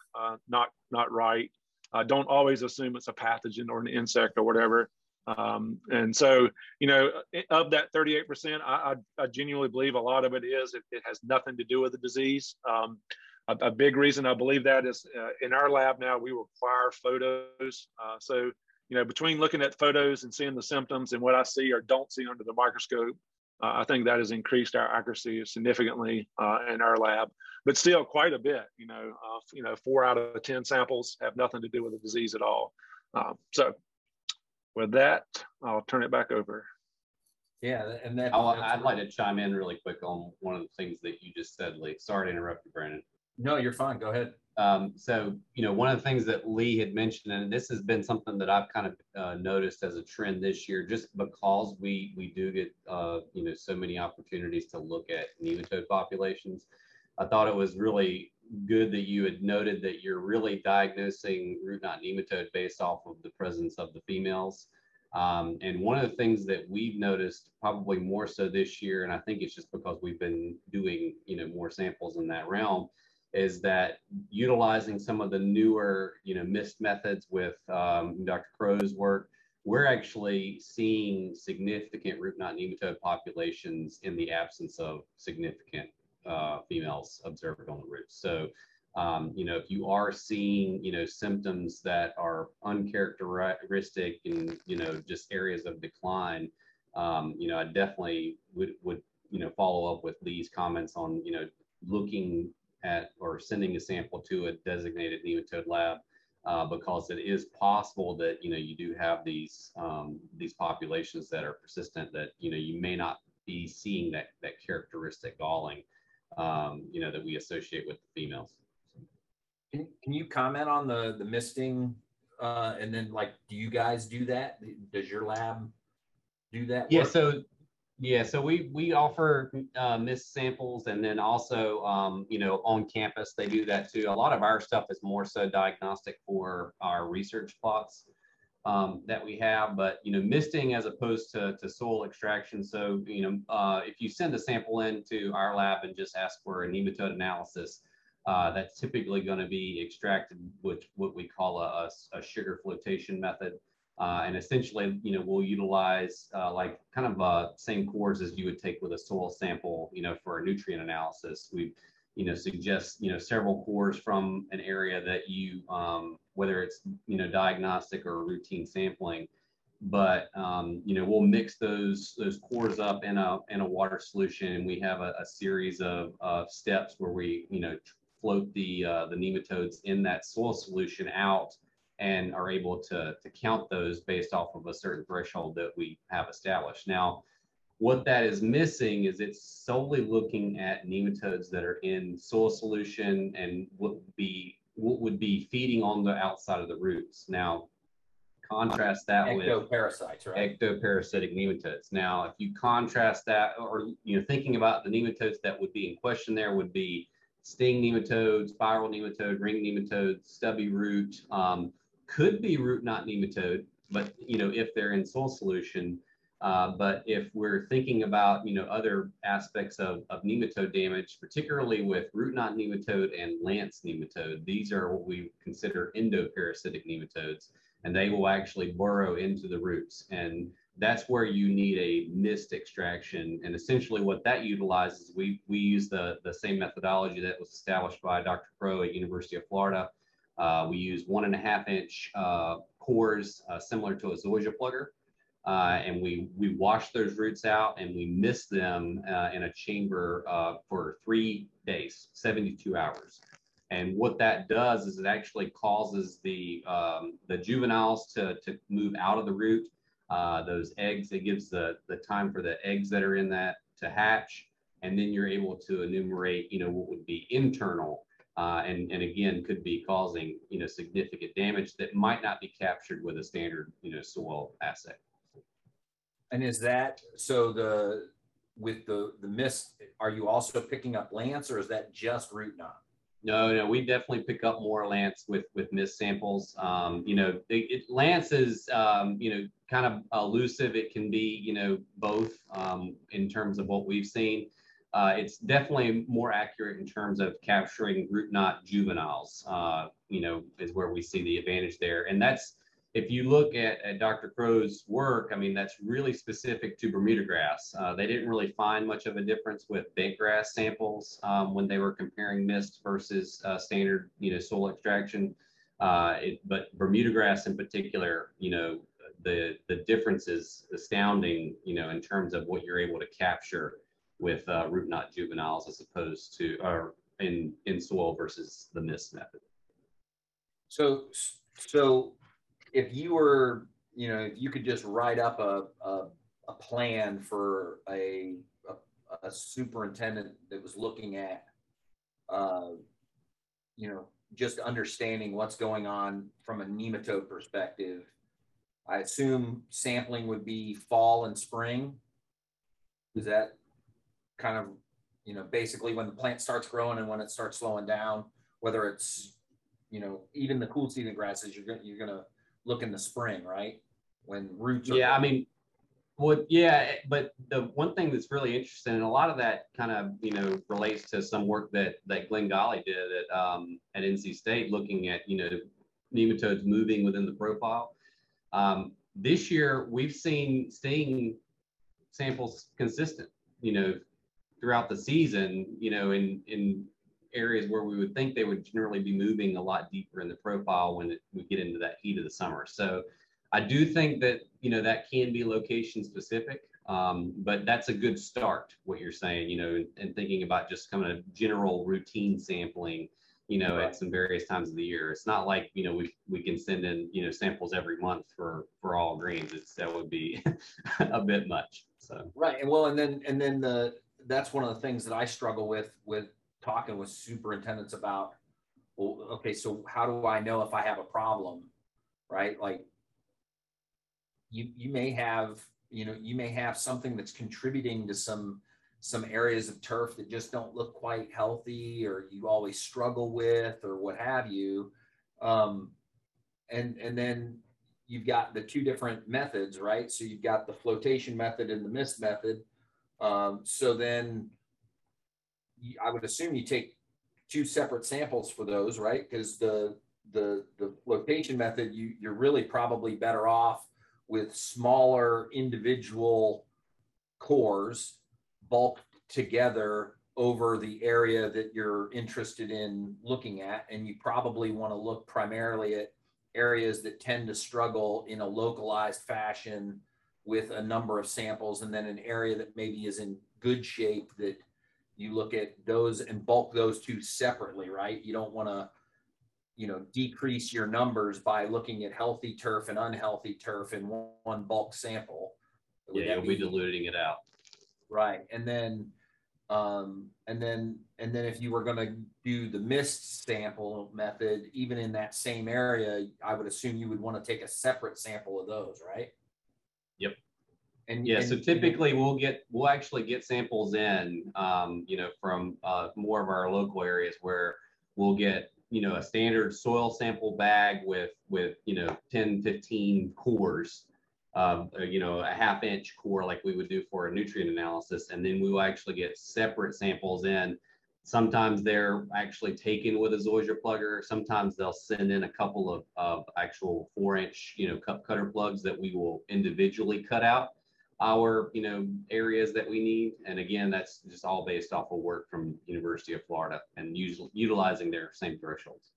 not not right. uh, don't always assume it's a pathogen or an insect or whatever. Um, and so, you know, of that 38%, I, I, I, genuinely believe a lot of it is it, it has nothing to do with the disease. Um, a, a, big reason I believe that is uh, in our lab now we require photos. Uh, so, you know, between looking at photos and seeing the symptoms and what I see or don't see under the microscope, uh, I think that has increased our accuracy significantly uh, in our lab, but still quite a bit. You know, uh, you know, four out of ten samples have nothing to do with the disease at all. Uh, so, with that, I'll turn it back over. Yeah, and that. I'd like to chime in really quick on one of the things that you just said, Lee. Sorry to interrupt you, Brandon. No, you're fine. Go ahead. Um, so, you know, one of the things that Lee had mentioned, and this has been something that I've kind of uh, noticed as a trend this year, just because we we do get, uh, you know, so many opportunities to look at nematode populations. I thought it was really good that you had noted that you're really diagnosing root knot nematode based off of the presence of the females. Um, and one of the things that we've noticed probably more so this year, and I think it's just because we've been doing, you know, more samples in that realm, is that utilizing some of the newer, you know, MIST methods with um, Dr. Crow's work, we're actually seeing significant root knot nematode populations in the absence of significant uh, females observed on the roots. So, um, you know, if you are seeing, you know, symptoms that are uncharacteristic and, you know, just areas of decline, um, you know, I definitely would, would, you know, follow up with Lee's comments on, you know, looking at or sending a sample to a designated nematode lab uh, because it is possible that you know you do have these um, these populations that are persistent that you know you may not be seeing that that characteristic galling um, you know that we associate with the females. Can, can you comment on the the misting uh, and then like do you guys do that? Does your lab do that? Yeah, so yeah, so we we offer uh, MIST samples, and then also, um, you know, on campus they do that too. A lot of our stuff is more so diagnostic for our research plots um, that we have, but you know, misting as opposed to to soil extraction. So you know, uh, if you send a sample in to our lab and just ask for a nematode analysis, uh, that's typically going to be extracted with what we call a, a sugar flotation method. Uh, and essentially, you know, we'll utilize uh, like kind of uh, same cores as you would take with a soil sample, you know, for a nutrient analysis. We, you know, suggest, you know, several cores from an area that you, um, whether it's, you know, diagnostic or routine sampling, but, um, you know, we'll mix those, those cores up in a, in a water solution. And we have a, a series of, of steps where we, you know, float the, uh, the nematodes in that soil solution out and are able to, to count those based off of a certain threshold that we have established. Now, what that is missing is it's solely looking at nematodes that are in soil solution and what would be what would be feeding on the outside of the roots. Now, contrast that ectoparasites, with ectoparasites, right? Ectoparasitic nematodes. Now, if you contrast that, or you know, thinking about the nematodes that would be in question, there would be sting nematodes, spiral nematode, ring nematodes, stubby root. Um, could be root knot nematode, but you know if they're in soil solution. Uh, but if we're thinking about you know other aspects of, of nematode damage, particularly with root knot nematode and lance nematode, these are what we consider endoparasitic nematodes, and they will actually burrow into the roots. And that's where you need a mist extraction. And essentially what that utilizes, we, we use the, the same methodology that was established by Dr. Crow at University of Florida uh, we use one and a half inch uh, cores uh, similar to a zoysia plugger. Uh, and we, we wash those roots out and we mist them uh, in a chamber uh, for three days, 72 hours. And what that does is it actually causes the, um, the juveniles to, to move out of the root. those eggs, it gives the, the time for the eggs that are in that to hatch. And then you're able to enumerate, you know, what would be internal uh, and, and again could be causing you know significant damage that might not be captured with a standard you know soil assay. And is that so the with the the mist? Are you also picking up lance, or is that just root knot? No, no, we definitely pick up more lance with with mist samples. Um, you know, it, it, lance is um, you know kind of elusive. It can be you know both um, in terms of what we've seen. Uh, it's definitely more accurate in terms of capturing root knot juveniles. Uh, you know, is where we see the advantage there, and that's if you look at, at Dr. Crow's work, I mean, that's really specific to Bermuda grass. Uh, they didn't really find much of a difference with bent grass samples um, when they were comparing mist versus uh, standard, you know, soil extraction. Uh, it, but Bermuda grass in particular, you know, the the difference is astounding, you know, in terms of what you're able to capture with uh, root knot juveniles as opposed to or in in soil versus the mist method. So so if you were, you know, if you could just write up a, a, a plan for a, a, a, superintendent that was looking at, uh, you know, just understanding what's going on from a nematode perspective, I assume sampling would be fall and spring. Is that kind of, you know, basically when the plant starts growing and when it starts slowing down, whether it's, you know, even the cool season grasses, you're to, you're to look in the spring, right? When roots. yeah, I mean, what? Yeah, but the one thing that's really interesting, and a lot of that kind of you know relates to some work that that Glenn Golly did at um, at NC State, looking at you know nematodes moving within the profile. Um, this year, we've seen sting samples consistent. You know, throughout the season. You know, in in areas where we would think they would generally be moving a lot deeper in the profile when it, we get into that heat of the summer. So I do think that, you know, that can be location specific, um, but that's a good start, what you're saying, you know, and thinking about just kind of general routine sampling, you know, right. at some various times of the year. It's not like, you know, we, we can send in, you know, samples every month for, for all greens. It's, that would be a bit much. So. Right. And well, and then, and then the, that's one of the things that I struggle with, with talking with superintendents about, well, okay, so how do I know if I have a problem, right? Like you you may have you know you may have something that's contributing to some some areas of turf that just don't look quite healthy or you always struggle with or what have you. Um, and and then you've got the two different methods right? So you've got the flotation method and the mist method um, so then I would assume you take two separate samples for those, right? Because the the the flotation method, you you're really probably better off with smaller individual cores bulked together over the area that you're interested in looking at, and you probably want to look primarily at areas that tend to struggle in a localized fashion with a number of samples, and then an area that maybe is in good shape that you look at those and bulk those two separately, right? You don't want to, you know, decrease your numbers by looking at healthy turf and unhealthy turf in one bulk sample. Would yeah, you'll be, be diluting it out. Right. And then, um, and then, and then if you were going to do the mist sample method, even in that same area, I would assume you would want to take a separate sample of those, right? And yeah, and, so typically we'll get we'll actually get samples in, um, you know, from uh, more of our local areas where we'll get you know a standard soil sample bag with with you know 10 15 cores um, you know a half inch core like we would do for a nutrient analysis. And then we will actually get separate samples in. Sometimes they're actually taken with a zoysia plugger. Sometimes they'll send in a couple of, of actual four inch you know cup cutter plugs that we will individually cut out our you know areas that we need. And again that's just all based off of work from university of florida and usually utilizing their same thresholds.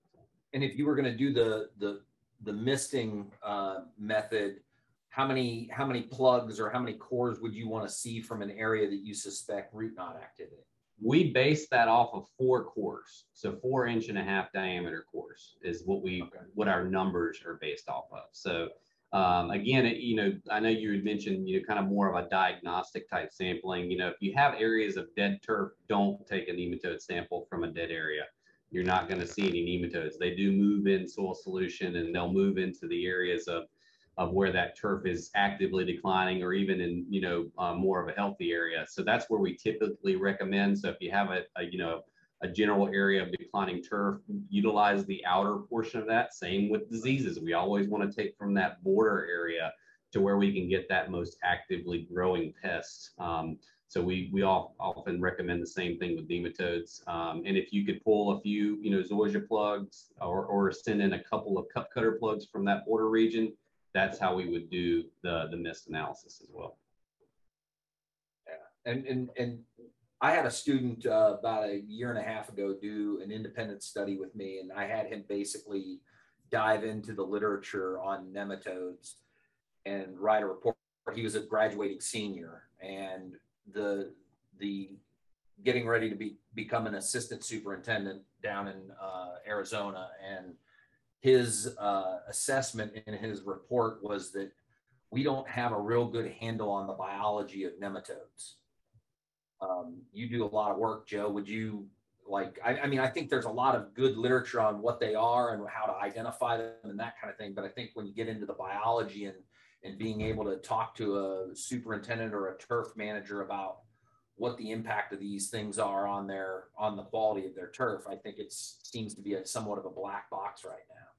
And if you were going to do the the the misting uh, method how many how many plugs or how many cores would you want to see from an area that you suspect root knot activity? We base that off of four cores. So four inch and a half diameter cores is what we okay. what our numbers are based off of. So um, again, it, you know, I know you had mentioned, you know, kind of more of a diagnostic type sampling. You know, if you have areas of dead turf, don't take a nematode sample from a dead area. You're not going to see any nematodes. They do move in soil solution and they'll move into the areas of, of where that turf is actively declining or even in, you know, uh, more of a healthy area. So that's where we typically recommend. So if you have a, a you know, a general area of declining turf, utilize the outer portion of that. Same with diseases. We always want to take from that border area to where we can get that most actively growing pest. Um, So we we all often recommend the same thing with nematodes. Um, and if you could pull a few, you know, zoysia plugs or, or send in a couple of cup cutter plugs from that border region, that's how we would do the, the mist analysis as well. Yeah, and, and, and I had a student uh, about a year and a half ago do an independent study with me, and I had him basically dive into the literature on nematodes and write a report. He was a graduating senior, and the the getting ready to be become an assistant superintendent down in uh, Arizona, and his uh, assessment in his report was that we don't have a real good handle on the biology of nematodes. Um, you do a lot of work, Joe. Would you like? I, I mean, I think there's a lot of good literature on what they are and how to identify them and that kind of thing. But I think when you get into the biology and and being able to talk to a superintendent or a turf manager about what the impact of these things are on their on the quality of their turf i think it seems to be a somewhat of a black box right now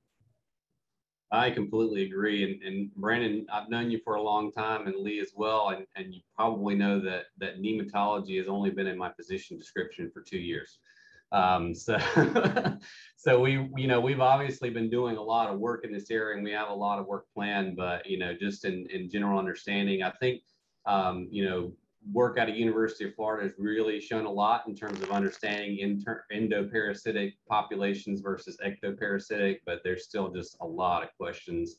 i completely agree and, and brandon i've known you for a long time and lee as well and, and you probably know that that nematology has only been in my position description for two years. Um, so, so we, you know, we've obviously been doing a lot of work in this area and we have a lot of work planned, but, you know, just in, in general understanding, I think, um, you know, work at a University of Florida has really shown a lot in terms of understanding inter- endoparasitic populations versus ectoparasitic, but there's still just a lot of questions.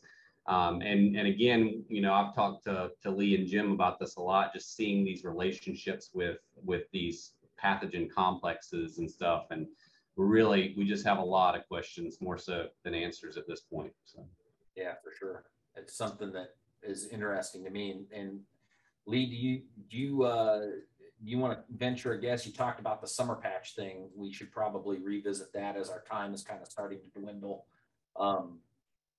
Um, and, and again, you know, I've talked to, to Lee and Jim about this a lot, just seeing these relationships with, with these pathogen complexes and stuff. And really, we just have a lot of questions more so than answers at this point. So. Yeah, for sure. It's something that is interesting to me. And, and Lee, do you, do you, uh, do you want to venture a guess? You talked about the summer patch thing. We should probably revisit that as our time is kind of starting to dwindle. Um,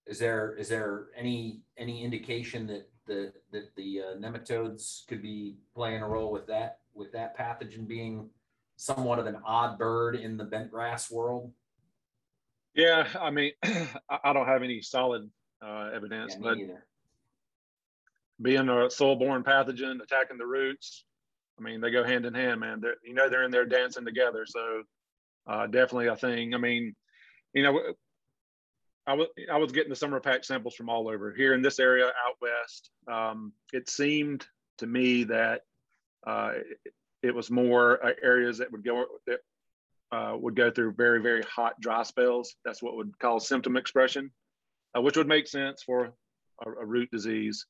is there is there any any indication that the that the uh, nematodes could be playing a role with that with that pathogen being somewhat of an odd bird in the bent grass world? Yeah, I mean, I don't have any solid uh, evidence, yeah, but either. Being a soil-borne pathogen attacking the roots, I mean, they go hand in hand, man. They're, you know, they're in there dancing together. So uh, definitely a thing. I mean, you know, I was I was getting the summer patch samples from all over here in this area out west. Um, it seemed to me that uh, it was more uh, areas that would go that uh, would go through very very hot dry spells. That's what would cause symptom expression, uh, which would make sense for a, a root disease.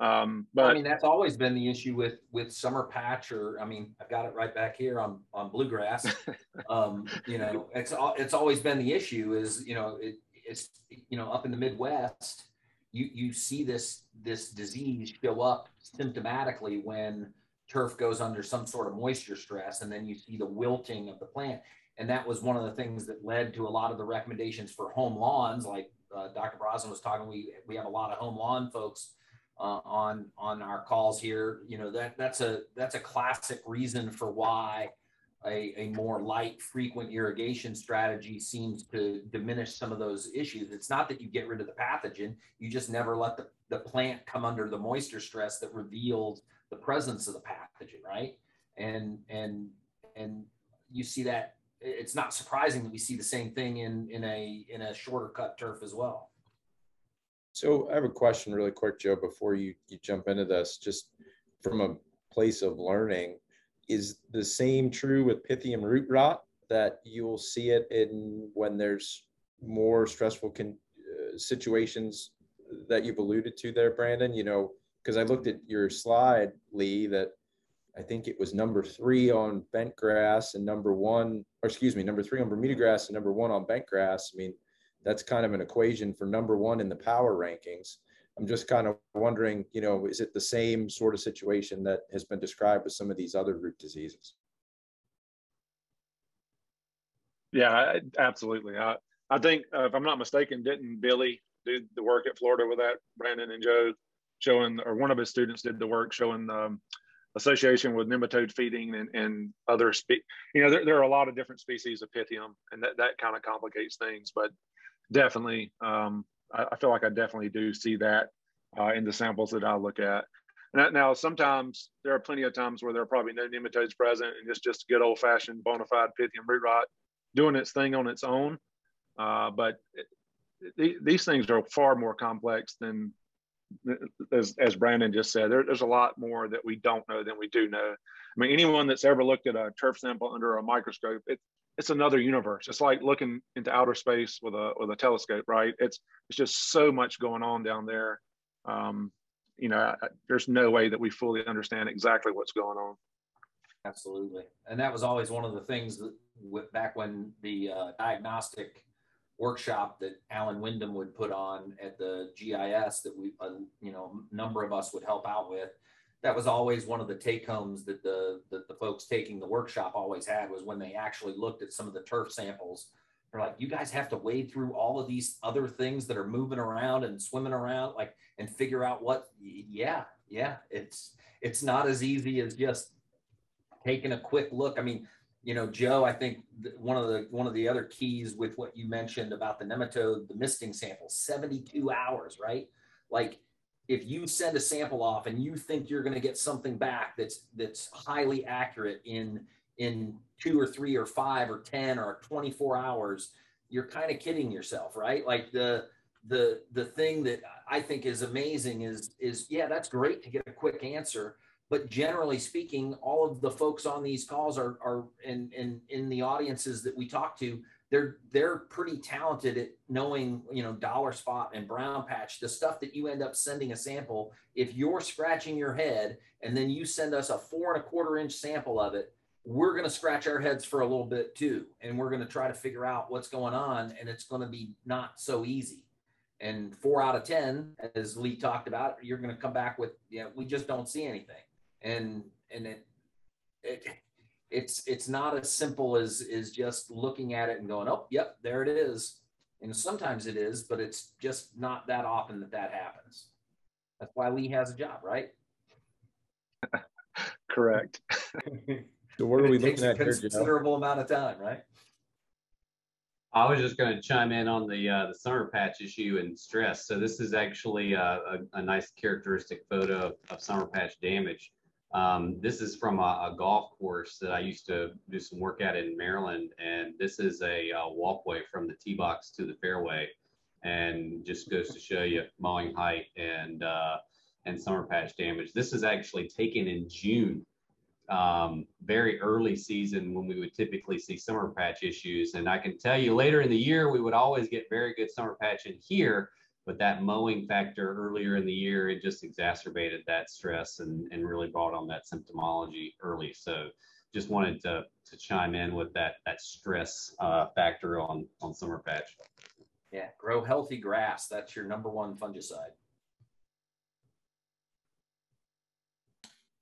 Um, but I mean that's always been the issue with with summer patch or I mean I've got it right back here on on bluegrass. um, you know it's it's always been the issue is you know it, it's you know up in the Midwest you you see this this disease show up symptomatically when turf goes under some sort of moisture stress and then you see the wilting of the plant and that was one of the things that led to a lot of the recommendations for home lawns like uh, dr brosnan was talking we we have a lot of home lawn folks uh, on on our calls here you know that that's a that's a classic reason for why a, a more light frequent irrigation strategy seems to diminish some of those issues it's not that you get rid of the pathogen you just never let the, the plant come under the moisture stress that reveals the presence of the pathogen, right? And and and you see that it's not surprising that we see the same thing in in a in a shorter cut turf as well. So I have a question really quick, Joe, before you you jump into this, just from a place of learning, is the same true with Pythium root rot that you will see it in when there's more stressful con, uh, situations that you've alluded to there, Brandon? You know, because I looked at your slide, Lee, that I think it was number three on bent grass and number one, or excuse me, number three on Bermuda grass and number one on bent grass. I mean, that's kind of an equation for number one in the power rankings. I'm just kind of wondering, you know, is it the same sort of situation that has been described with some of these other root diseases? Yeah, absolutely. I, I think, uh, if I'm not mistaken, didn't Billy do the work at Florida with that, Brandon and Joe? showing, or one of his students did the work showing the um, association with nematode feeding and, and other spe- you know there, there are a lot of different species of pythium and that, that kind of complicates things but definitely um, I, I, feel like i definitely do see that uh, in the samples that i look at Now, now, sometimes there are plenty of times where there are probably no nematodes present, and it's just good old fashioned bona fide Pythium root rot doing its thing on its own. Uh, but it, these things are far more complex than, as, as Brandon just said, there, there's a lot more that we don't know than we do know. I mean, anyone that's ever looked at a turf sample under a microscope, it, it's another universe. It's like looking into outer space with a with a telescope, right? It's it's just so much going on down there. Um, you know, I, there's no way that we fully understand exactly what's going on. Absolutely, and that was always one of the things that with, back when the uh, diagnostic workshop that Alan Windham would put on at the GIS that we, uh, you know, a number of us would help out with. That was always one of the take homes that the, the folks taking the workshop always had was when they actually looked at some of the turf samples. They're like, you guys have to wade through all of these other things that are moving around and swimming around, like, and figure out what. Yeah, yeah, it's it's not as easy as just taking a quick look. I mean, you know, Joe, I think one of the one of the other keys with what you mentioned about the nematode, the misting sample, 72 hours, right? Like if you send a sample off and you think you're going to get something back that's that's highly accurate in in two or three or five or 10 or 24 hours, you're kind of kidding yourself, right? Like the the the thing that I think is amazing is is yeah, that's great to get a quick answer but generally speaking, all of the folks on these calls are are in in in the audiences that we talk to, they're they're pretty talented at knowing you know dollar spot and brown patch. The stuff that you end up sending a sample if you're scratching your head and then you send us a four and a quarter inch sample of it we're going to scratch our heads for a little bit too. And we're going to try to figure out what's going on and it's going to be not so easy. And four out of ten as lee talked about you're going to come back with yeah we just don't see anything. And and it it it's it's not as simple as is just looking at it and going oh yep there it is. And sometimes it is but it's just not that often that that happens. That's why lee has a job right? Correct. So what are we looking at here just a considerable amount of time right? I was just going to chime in on the uh, the summer patch issue and stress. So this is actually a, a, a nice characteristic photo of, of summer patch damage. Um, this is from a, a, golf course that I used to do some work at in Maryland, and this is a, a walkway from the tee box to the fairway, and just goes to show you mowing height and uh, and summer patch damage. This is actually taken in June, um, very early season when we would typically see summer patch issues, and I can tell you later in the year we would always get very good summer patch in here but that mowing factor earlier in the year, it just exacerbated that stress and, and really brought on that symptomology early. So just wanted to, to chime in with that, that stress uh, factor on, on summer patch. Yeah, grow healthy grass. That's your number one fungicide.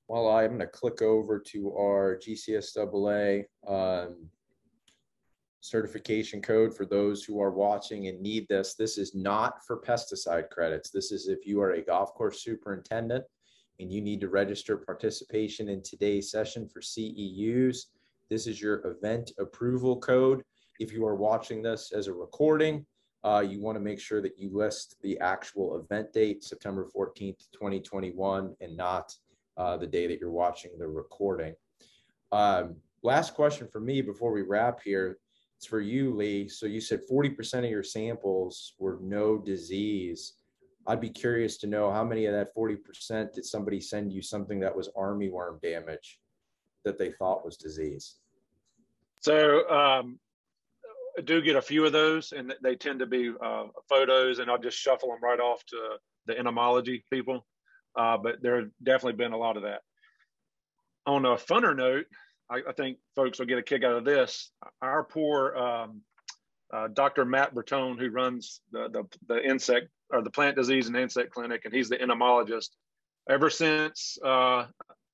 Well, I'm going to click over to our GCSAA um, certification code for those who are watching and need this. This is not for pesticide credits. This is if you are a golf course superintendent and you need to register participation in today's session for CEUs. This is your event approval code. If you are watching this as a recording, uh, you want to make sure that you list the actual event date, September 14th, 2021, and not uh, the day that you're watching the recording. Um, last question for me before we wrap here it's for you, Lee. So you said 40% of your samples were no disease. I'd be curious to know how many of that 40% did somebody send you something that was armyworm damage that they thought was disease? So um, I do get a few of those, and they tend to be uh, photos, and I'll just shuffle them right off to the entomology people. Uh, but there have definitely been a lot of that. On a funner note, I, I, think folks will get a kick out of this. Our poor um, uh, Dr. Matt Bertone, who runs the, the, the insect or the plant disease and insect clinic, and he's the entomologist. Ever since uh,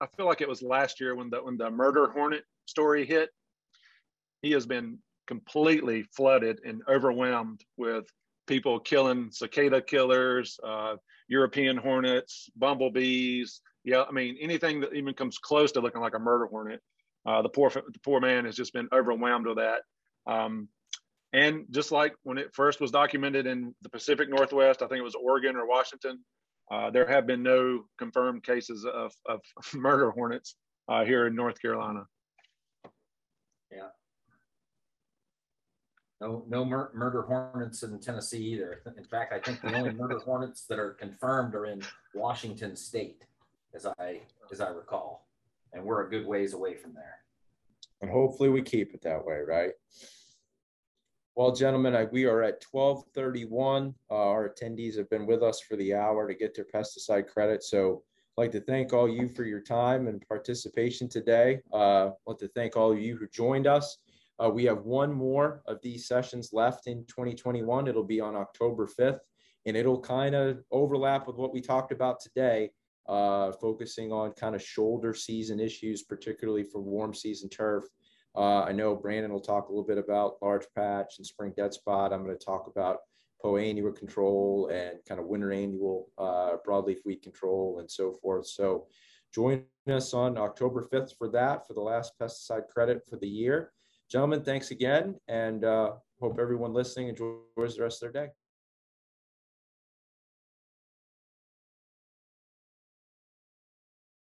I feel like it was last year when the when the murder hornet story hit, he has been completely flooded and overwhelmed with people killing cicada killers, uh, European hornets, bumblebees. Yeah, I mean anything that even comes close to looking like a murder hornet uh, the poor the poor man has just been overwhelmed with that. Um, and just like when it first was documented in the Pacific Northwest, I think it was Oregon or Washington, uh, there have been no confirmed cases of, of murder hornets uh, here in North Carolina. Yeah. No, no mur- murder hornets in Tennessee either. In fact, I think the only murder hornets that are confirmed are in Washington State, as I as I recall, and we're a good ways away from there. And hopefully we keep it that way, right? Well, gentlemen, I, we are at twelve thirty-one. Uh, our attendees have been with us for the hour to get their pesticide credit. So I'd like to thank all you for your time and participation today. Uh, I'd like to thank all of you who joined us. Uh, we have one more of these sessions left in 2021. It'll be on October 5th, and it'll kind of overlap with what we talked about today, uh, focusing on kind of shoulder season issues, particularly for warm season turf. Uh, I know Brandon will talk a little bit about large patch and spring dead spot. I'm going to talk about annual control and kind of winter annual uh, broadleaf weed control and so forth. So join us on October 5th for that, for the last pesticide credit for the year. Gentlemen, thanks again, and uh, hope everyone listening enjoys the rest of their day.